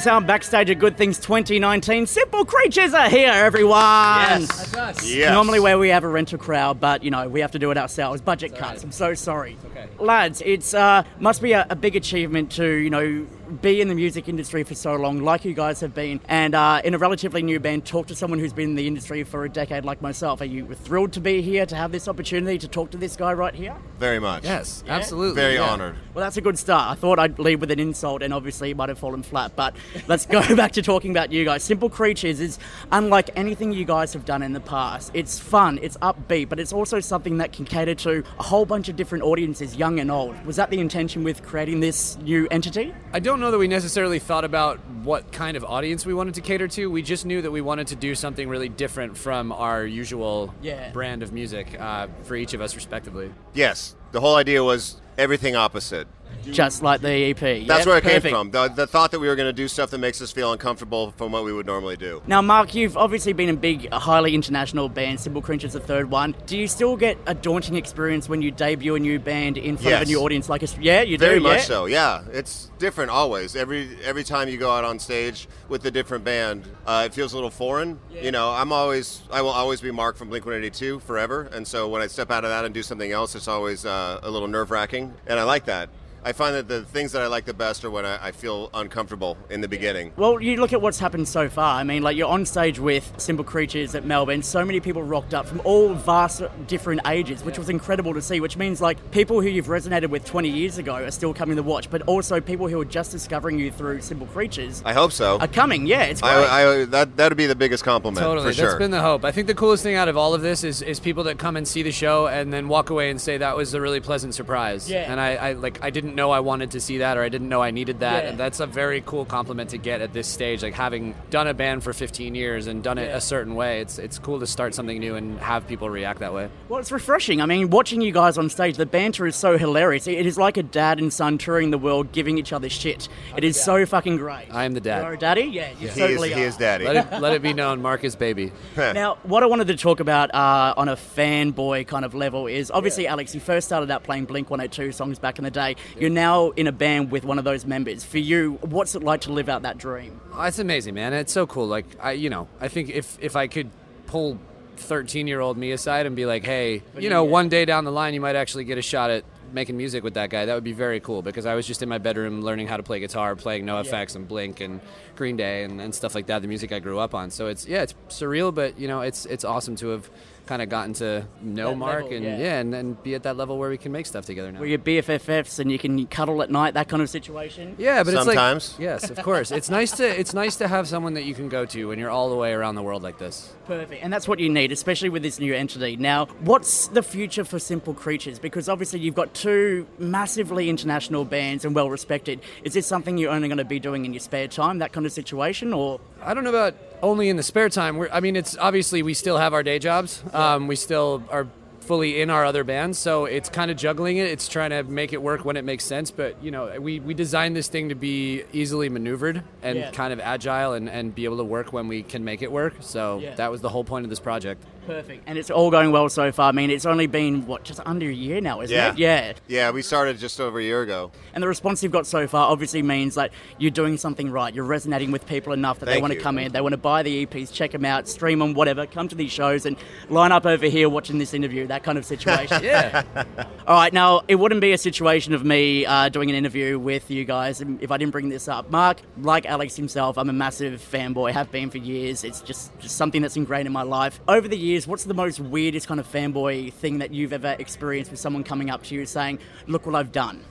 Sound backstage at Good Things 2019. Simple Creatures are here, everyone. Yes. That's us. Yes. Normally where we have a rental crowd, but you know we have to do it ourselves. Budget cuts. I'm so sorry. okay. Lads, it's uh, must be a, a big achievement to you know be in the music industry for so long, like you guys have been, and uh, in a relatively new band, talk to someone who's been in the industry for a decade, like myself. Are you thrilled to be here to have this opportunity to talk to this guy right here? Very much. Yes, Yeah? absolutely. Very yeah. honored. Well, that's a good start. I thought I'd lead with an insult, and obviously it might have fallen flat. But let's go back to talking about you guys. Simple Creatures is unlike anything you guys have done in the past. It's fun, it's upbeat, but it's also something that can cater to a whole bunch of different audiences, young and old. Was that the intention with creating this new entity? I don't know that we necessarily thought about what kind of audience we wanted to cater to. We just knew that we wanted to do something really different from our usual Yeah. brand of music uh, for each of us, respectively. Yes, the whole idea was everything opposite. Just like the EP. That's Yeah, where it perfect. came from. The, the thought that we were going to do stuff that makes us feel uncomfortable from what we would normally do. Now, Mark, you've obviously been in big, highly international bands. Simple Creatures, is the third one. Do you still get a daunting experience when you debut a new band in front of a new audience like us? Yeah, you Very do. Very much yeah? so. Yeah, it's different always. Every every time you go out on stage with a different band, uh, it feels a little foreign. You know, I'm always I will always be Mark from Blink 182 forever, and so when I step out of that and do something else, it's always uh, a little nerve wracking, and I like that. I find that the things that I like the best are when I, I feel uncomfortable in the beginning. Well, you look at what's happened so far. I mean, like you're on stage with Simple Creatures at Melbourne. So many people rocked up from all vast different ages, which was incredible to see. Which means like people who you've resonated with 20 years ago are still coming to watch, but also people who are just discovering you through Simple Creatures I hope so. are coming. Yeah, it's great. I, I, that that'd be the biggest compliment Totally, for sure. that's been the hope. I think the coolest thing out of all of this is, is people that come and see the show and then walk away and say that was a really pleasant surprise. Yeah. And I, I like I didn't know I wanted to see that or I didn't know I needed that. Yeah. And that's a very cool compliment to get at this stage. Like having done a band for 15 years and done it Yeah. a certain way, it's it's cool to start something new and have people react that way. Well, it's refreshing. I mean, watching you guys on stage, the banter is so hilarious. It is like a dad and son touring the world, giving each other shit. It is so fucking great. I am the dad. You're a daddy? Yeah, you certainly are. He Let it, let it be known, Mark is baby. now, what I wanted to talk about uh, on a fanboy kind of level is obviously, Alex, you first started out playing Blink 182 songs back in the day. You're now in a band with one of those members. For you, what's it like to live out that dream? Oh, it's amazing, man. It's so cool. Like I, you know, I think if if I could pull 13 year old me aside and be like, hey, you know, one day down the line, you might actually get a shot at making music with that guy. That would be very cool because I was just in my bedroom learning how to play guitar, playing no NoFX and Blink and Green Day and, and stuff like that. The music I grew up on. So it's yeah, it's surreal, but you know, it's it's awesome to have kind of gotten to know That Mark level, and yeah. yeah, and, and be at that level where we can make stuff together now. Where you're BFFs and you can cuddle at night, that kind of situation? Yeah, but Sometimes. it's like yes, of course. It's nice to it's nice to have someone that you can go to when you're all the way around the world like this. Perfect, and that's what you need, especially with this new entity. Now, what's the future for Simple Creatures? Because obviously you've got two massively international bands and well respected. Is this something you're only going to be doing in your spare time, that kind of situation, or? I don't know about only in the spare time. We're, I mean, it's obviously we still have our day jobs. Um, we still are fully in our other bands, so it's kind of juggling it. It's trying to make it work when it makes sense. But you know, we, we designed this thing to be easily maneuvered and Yeah. kind of agile and, and be able to work when we can make it work. So Yeah. that was the whole point of this project. Perfect, and it's all going well so far. I mean, it's only been what just under a year now, isn't yeah. it? Yeah. Yeah, we started just over a year ago. And the response you've got so far obviously means that you're doing something right. You're resonating with people enough that they Thank want to come in, they want to buy the EPs, check them out, stream them, whatever. Come to these shows and line up over here watching this interview. That kind of situation. Yeah. All right, now it wouldn't be a situation of me uh, doing an interview with you guys if I didn't bring this up. Mark, like Alex himself, I'm a massive fanboy, have been for years. It's just, just something that's ingrained in my life. Over the years, what's the most weirdest kind of fanboy thing that you've ever experienced with someone coming up to you saying, "Look what I've done"?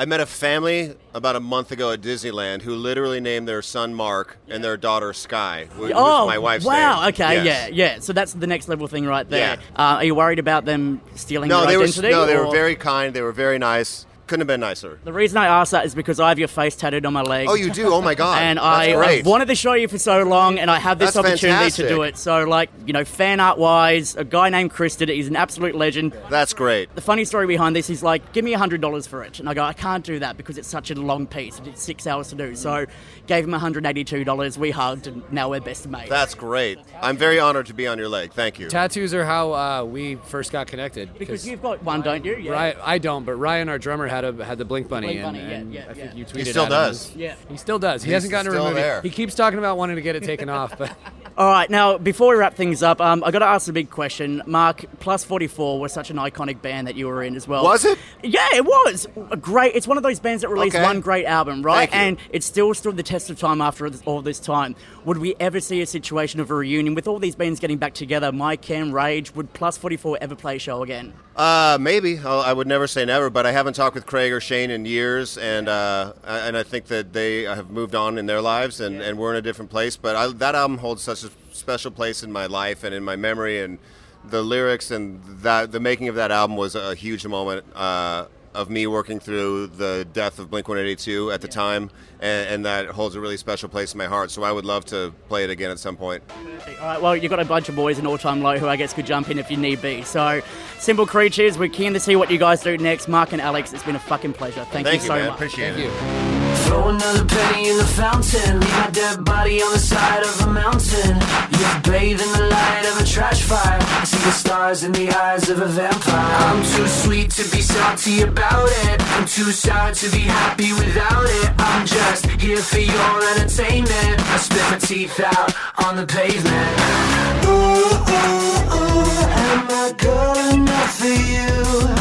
I met a family about a month ago at Disneyland who literally named their son Mark and their daughter Sky, wh- which oh, my wife's wow. name. Okay, Yes. yeah, yeah. So that's the next level thing right there. Yeah. Uh, are you worried about them stealing No, your they were identity? no, they were very kind. They were very nice. Couldn't have been nicer. The reason I ask that is because I have your face tattooed on my leg. Oh, you do? Oh my God. and That's I, great. I've wanted to show you for so long, and I have this That's opportunity to do it. So, like, you know, fan art wise, a guy named Chris did it. He's an absolute legend. That's great. The funny story behind this is like, give me hundred dollars for it, and I go, I can't do that because it's such a long piece. It took six hours to do. So, gave him one hundred eighty-two dollars. We hugged, and now we're best mates. That's great. I'm very honored to be on your leg. Thank you. Tattoos are how uh, we first got connected. Because you've got one, don't you? Yeah. Ryan, I don't, but Ryan, our drummer, had a had the Blink Bunny, Blink and, Bunny, yeah, and yeah, I think yeah. you He still at him. does. Yeah. he still does. He He's hasn't gotten to still remove there. it. He keeps talking about wanting to get it taken off, but All right, now before we wrap things up, um, I got to ask the big question. Mark, Plus Forty Four was such an iconic band that you were in as well. Was it? Yeah, it was. A great. It's one of those bands that released Okay. one great album, right? And it still stood the test of time after all this time. Would we ever see a situation of a reunion with all these bands getting back together? Mike, Cam, Rage. Would Plus Forty Four ever play a show again? Uh, maybe. I'll, I would never say never, but I haven't talked with Craig or Shane in years, and uh, I- and I think that they have moved on in their lives, and, and we're in a different place. But I, that album holds such a special place in my life and in my memory, and the lyrics and that the making of that album was a huge moment. Uh, of me working through the death of Blink 182 at the time, and, and that holds a really special place in my heart. So I would love to play it again at some point. All right, well, you've got a bunch of boys in All Time Low who I guess could jump in if you need be. So, Simple Creatures, we're keen to see what you guys do next. Mark and Alex, it's been a fucking pleasure. Thank, Thank you you, so man. much. Appreciate it. Throw another penny in the fountain. Leave my dead body on the side of a mountain. You bathe in the light of a trash fire. I see the stars in the eyes of a vampire. I'm too sweet to be salty about it. I'm too sour to be happy without it. I'm just here for your entertainment. I spit my teeth out on the pavement. Ooh, ooh, ooh, am I good enough for you?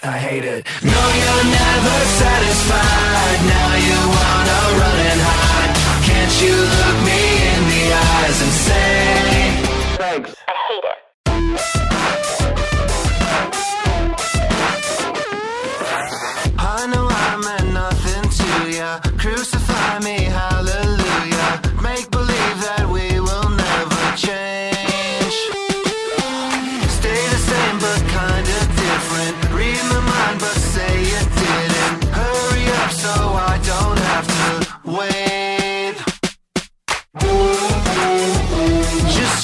Thanks, I hate it. No, you're never satisfied. Now you wanna run and hide. Can't you look me in the eyes and say, Thanks, I hate it.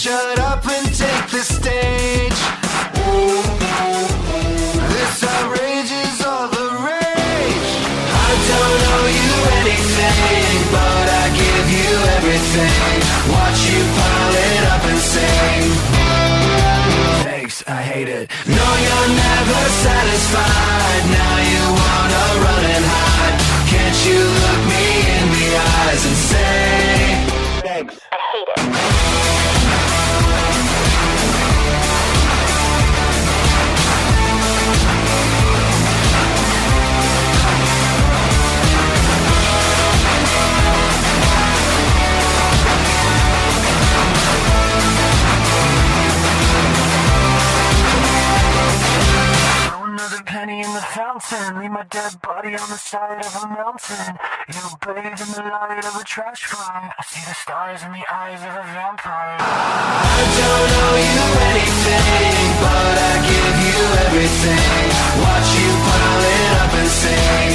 Shut up and take the stage. This outrage is all the rage. I don't owe you anything, but I give you everything. Watch you pile it up and sing. Thanks, I hate it. No, you're never satisfied. Now you wanna run and hide. Can't you look me in the eyes and say, Thanks, I hate it. Penny in the fountain, leave my dead body on the side of a mountain. You bathe in the light of a trash fire. I see the stars in the eyes of a vampire. I don't owe you anything, but I give you everything. Watch you pile it up and sing.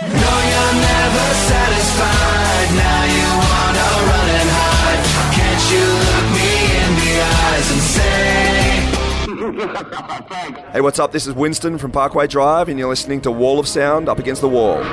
No, you're never satisfied. Now you wanna run and hide. Can't you look me in the eyes and say? Hey, what's up? This is Winston from Parkway Drive, and you're listening to Wall of Sound Up Against the Wall.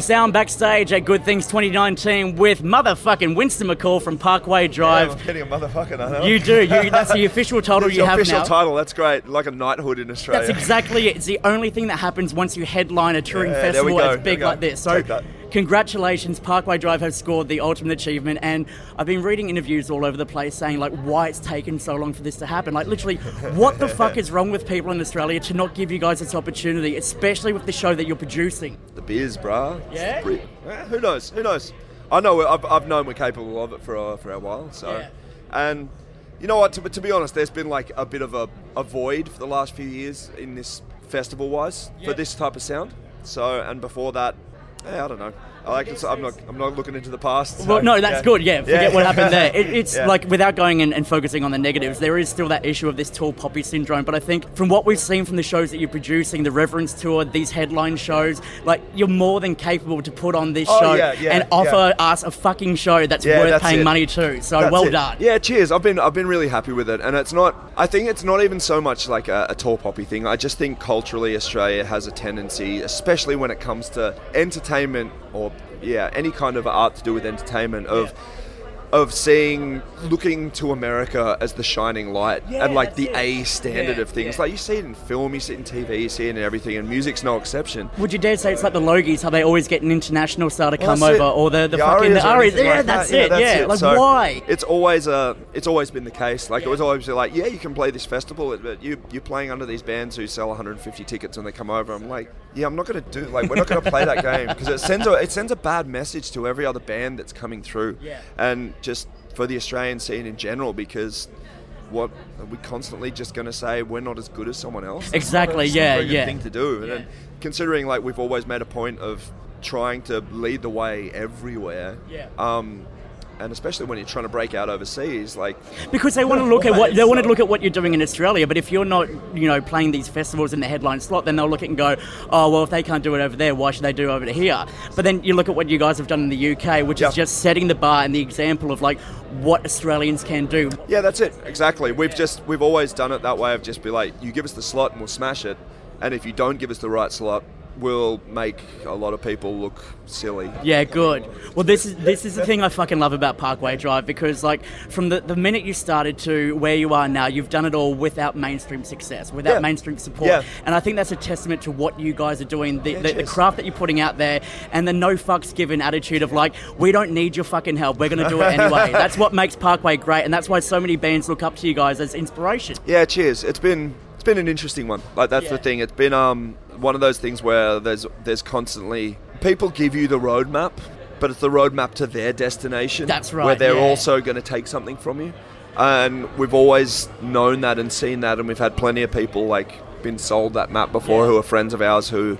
Sound backstage at Good Things 2019 with motherfucking Winston McCall from Parkway Drive. I'm getting a motherfucking. I know. You do. You, that's the official title That's you have official now. title. That's great. Like a knighthood in Australia. That's exactly it. It's the only thing that happens once you headline a touring Yeah, festival as big like this. So. Congratulations, Parkway Drive has scored the ultimate achievement. And I've been reading interviews all over the place saying like why it's taken so long for this to happen. Like literally, what the fuck is wrong with people in Australia to not give you guys this opportunity, especially with the show that you're producing? the beers, bruh. Yeah? who knows? Who knows? I know. I've, I've known we're capable of it for a, for a while. So, Yeah. and you know what? To, to be honest, there's been like a bit of a, a void for the last few years in this festival wise Yeah. for this type of sound. So, and before that, eh, I don't know. I like it's, I'm not. I'm not looking into the past. so, Well, no, that's good. Yeah, forget what happened there. It, it's Yeah. like without going and, and focusing on the negatives, there is still that issue of this tall poppy syndrome. But I think from what we've seen from the shows that you're producing, the Reverence Tour, these headline shows, like you're more than capable to put on this Oh, show yeah, yeah, and offer us a fucking show that's Yeah, worth that's paying it. money to. So That's well it. done. Yeah, cheers. I've been I've been really happy with it, and it's not. I think it's not even so much like a, a tall poppy thing. I just think culturally Australia has a tendency, especially when it comes to entertainment or yeah any kind of art to do with entertainment of. Of seeing, looking to America as the shining light Yeah, and like the it. A standard Yeah, of things. yeah. Like you see it in film, you see it in TV, you see it in everything, and music's no exception. Would you dare say it's like the Logies, how they always get an international star to Well, come over, it. or the, the The fucking the Arias or Arias? Yeah, like that's that. it. Yeah, like So why? It's always uh, it's always been the case. Like it was always like, yeah, you can play this festival, but you you're playing under these bands who sell 150 tickets when they come over. I'm like, yeah, I'm not going to do like we're not going to play that game because it sends a it sends a bad message to every other band that's coming through, Yeah. and just for the Australian scene in general because. What are we constantly just going to say? We're not as good as someone else. It's Exactly, not yeah, a yeah. Thing to do, and then considering like we've always made a point of trying to lead the way everywhere. Yeah. Um, and especially when you're trying to break out overseas, like Because they want to look at what they want to look at what you're doing in Australia. But if you're not, you know, playing these festivals in the headline slot, then they'll look at it and go, "Oh, well, if they can't do it over there, why should they do it over here?" But then you look at what you guys have done in the UK, which is just setting the bar and the example of like what Australians can do. Yeah, that's it. Exactly. We've just we've always done it that way of just be like, you give us the slot and we'll smash it, and if you don't give us the right slot, we'll make a lot of people look silly. Yeah, good. Well, this is this is the thing I fucking love about Parkway Drive because, like, from the, the minute you started to where you are now, you've done it all without mainstream success, without Yeah. mainstream support, Yeah. and I think that's a testament to what you guys are doing, the, Yeah, the, the craft that you're putting out there, and the no fucks given attitude of like, we don't need your fucking help, we're gonna do it anyway. that's what makes Parkway great, and that's why so many bands look up to you guys as inspiration. Yeah, cheers. It's been it's been an interesting one. Like that's the thing. It's been um one of those things where there's there's constantly people give you the roadmap, but it's the roadmap to their destination. That's right. Where they're yeah. also going to take something from you, and we've always known that and seen that, and we've had plenty of people like been sold that map before who are friends of ours who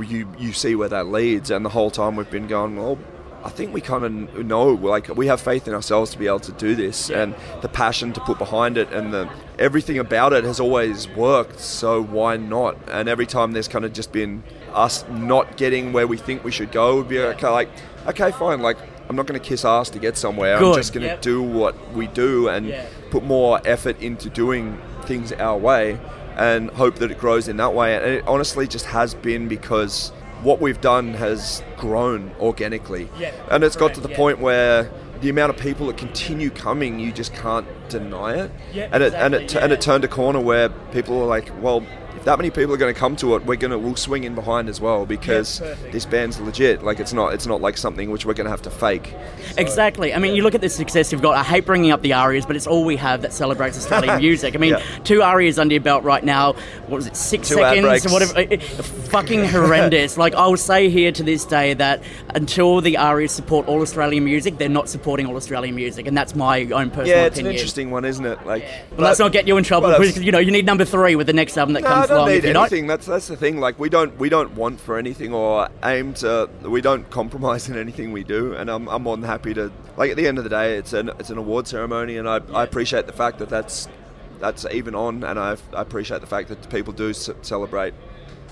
you you see where that leads, and the whole time we've been going well. I think we kind of know, like we have faith in ourselves to be able to do this, and the passion to put behind it, and the everything about it has always worked. So why not? And every time there's kind of just been us not getting where we think we should go, would be okay, like, okay, fine, like I'm not going to kiss ass to get somewhere. I'm just going to yep. do what we do and Yeah. put more effort into doing things our way, and hope that it grows in that way. And it honestly just has been because what we've done has grown organically. Yeah, and it's got to the yeah. point where the amount of people that continue coming, you just can't deny it. Yeah, and it and it exactly, and it turned a corner where people are like, well. That many people are going to come to it, we're going to we'll swing in behind as well because perfect. this band's legit. Like it's not it's not like something which we're going to have to fake. Exactly. I mean, you look at the success you've got. I hate bringing up the ARIAs, but it's all we have that celebrates Australian music. I mean, Yeah. two ARIAs under your belt right now. What was it? Six Two seconds whatever. It- fucking horrendous. like I will say here to this day that until the ARIAs support all Australian music, they're not supporting all Australian music, and that's my own personal yeah, it's opinion. an interesting one, isn't it? Like, Well, let's not get you in trouble well, because you know you need number three with the next album that No, comes don't need anything. That's that's the thing. Like we don't we don't want for anything or aim to. We don't compromise in anything we do, and I'm, I'm more than happy to. Like at the end of the day, it's an it's an award ceremony, and I, I appreciate the fact that that's that's even on, and I, I appreciate the fact that people do c- celebrate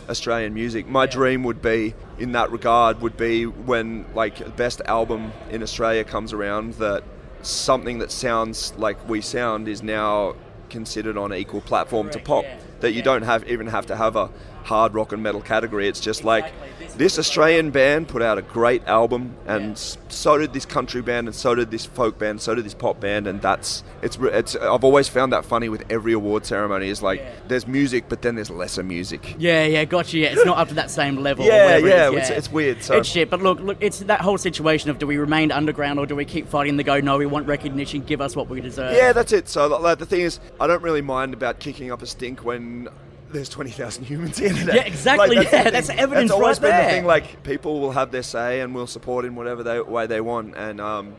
Australian music. My dream would be in that regard would be when like best album in Australia comes around that something that sounds like we sound is now considered on equal platform to pop. That you don't have even have to have a, hard rock and metal category. It's just like this Australian band put out a great album, and so did this country band, and so did this folk band, so did this pop band, and that's it's it's. I've always found that funny with every award ceremony. Is like there's music, but then there's lesser music. Yeah, yeah, gotcha. Yeah, it's not up to that same level. Yeah, yeah, is, it's- it's weird, so- it's shit. But look, look, it's that whole situation of do we remain underground or do we keep fighting the go? No, we want recognition. Give us what we deserve. Yeah, that's it. So like, the thing is, I don't really mind about kicking up a stink when there's 20,000 humans here today. Yeah, exactly, the yeah, that's evidence That's always right been there. the thing. Like people will have their say and will support in whatever they, way they want. And um,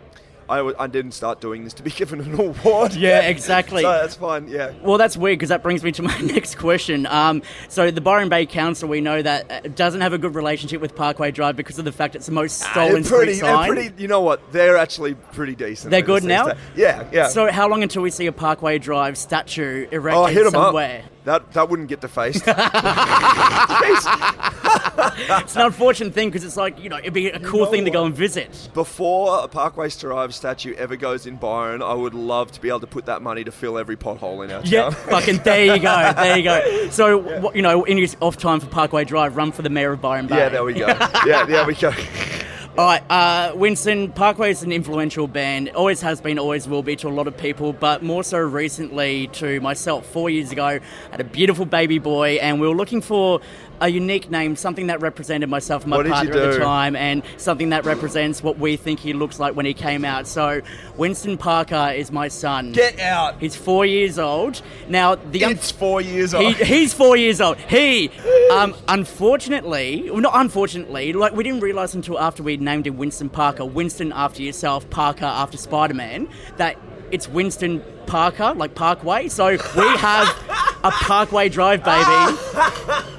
I, w- I didn't start doing this to be given an award. Yeah, exactly. so that's fine. Yeah. Well, that's weird because that brings me to my next question. Um, so the Byron Bay Council, we know that uh, doesn't have a good relationship with Parkway Drive because of the fact it's the most Ah, stolen they're pretty, street sign. pretty. You know what? They're actually pretty decent. They're good now. yeah, yeah. So how long until we see a Parkway Drive statue erected oh, hit 'em somewhere? up. That that wouldn't get defaced. it's an unfortunate thing because it's like you know it'd be a cool thing to go and visit. Before a Parkway Drive statue ever goes in Byron, I would love to be able to put that money to fill every pothole in our Yeah, town. fucking there you go, there you go. So what you know, in your off time for Parkway Drive, run for the mayor of Byron Bay. Yeah, there we go. yeah, there we go. All right, uh, Winston, Parkway is an influential band. Always has been, always will be to a lot of people, but more so recently to myself. Four years ago, I had a beautiful baby boy, and we were looking for a unique name, something that represented myself and my What partner at the time, and something that represents what we think he looks like when he came out. So, Winston Parker is my son. Get out. He's four years old. Now, the It's four years he, old. he's four years old. He, um, unfortunately, well, not unfortunately, like we didn't realize until after we named him Winston Parker, Winston after yourself, Parker after Spider Man, that it's Winston Parker, like Parkway. So we have a Parkway Drive baby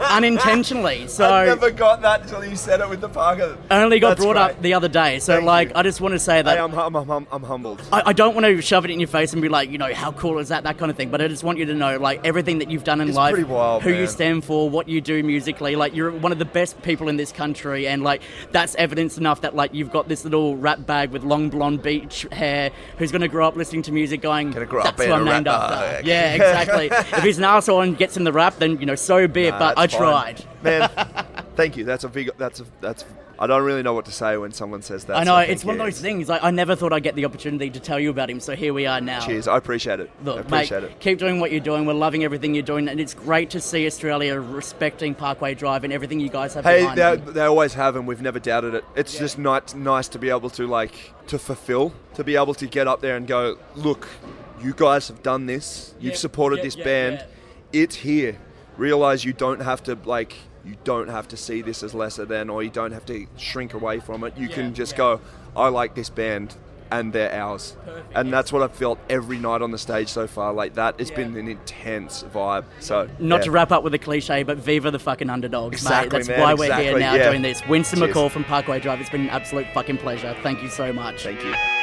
unintentionally. So I never got that until you said it with the Parker. only got That's brought great. up the other day. So Thank like, you. I just want to say that Hey, I'm, I'm, I'm, I'm humbled. I, I don't want to shove it in your face and be like, you know, how cool is that, that kind of thing. But I just want you to know, like, everything that you've done in It's life, wild, who you stand for, what you do musically. Like, you're one of the best people in this country, and like, that's evidence enough that like you've got this little rat bag with long blonde beach hair, who's going to grow up listening to music, going, Grow that's up being a named after. Yeah, exactly. if he's an asshole and gets in the rap, then you know, so be it. Nah, but I fine. tried. man. Thank you. That's a big. That's a. That's. I don't really know what to say when someone says that. I so know thank it's one of those things. Like I never thought I'd get the opportunity to tell you about him, so here we are now. Cheers. I appreciate it. Look, I appreciate mate, it. keep doing what you're doing. We're loving everything you're doing, and it's great to see Australia respecting Parkway Drive and everything you guys have Hey, they, they always have, and we've never doubted it. It's just nice, nice to be able to like to fulfill, to be able to get up there and go, look, you guys have done this. You've Yeah, supported yeah, this yeah, band. yeah. It's here. Realize you don't have to like. You don't have to see this as lesser than, or you don't have to shrink away from it. You can just go, I like this band, and they're ours. and that's what I've felt every night on the stage so far. Like that, it's been an intense vibe. So Not yeah. to wrap up with a cliche, but Viva the fucking underdogs, Exactly, mate. That's man, why we're here now yeah. doing this. Winston Cheers. McCall from Parkway Drive. It's been an absolute fucking pleasure. Thank you so much. Thank you.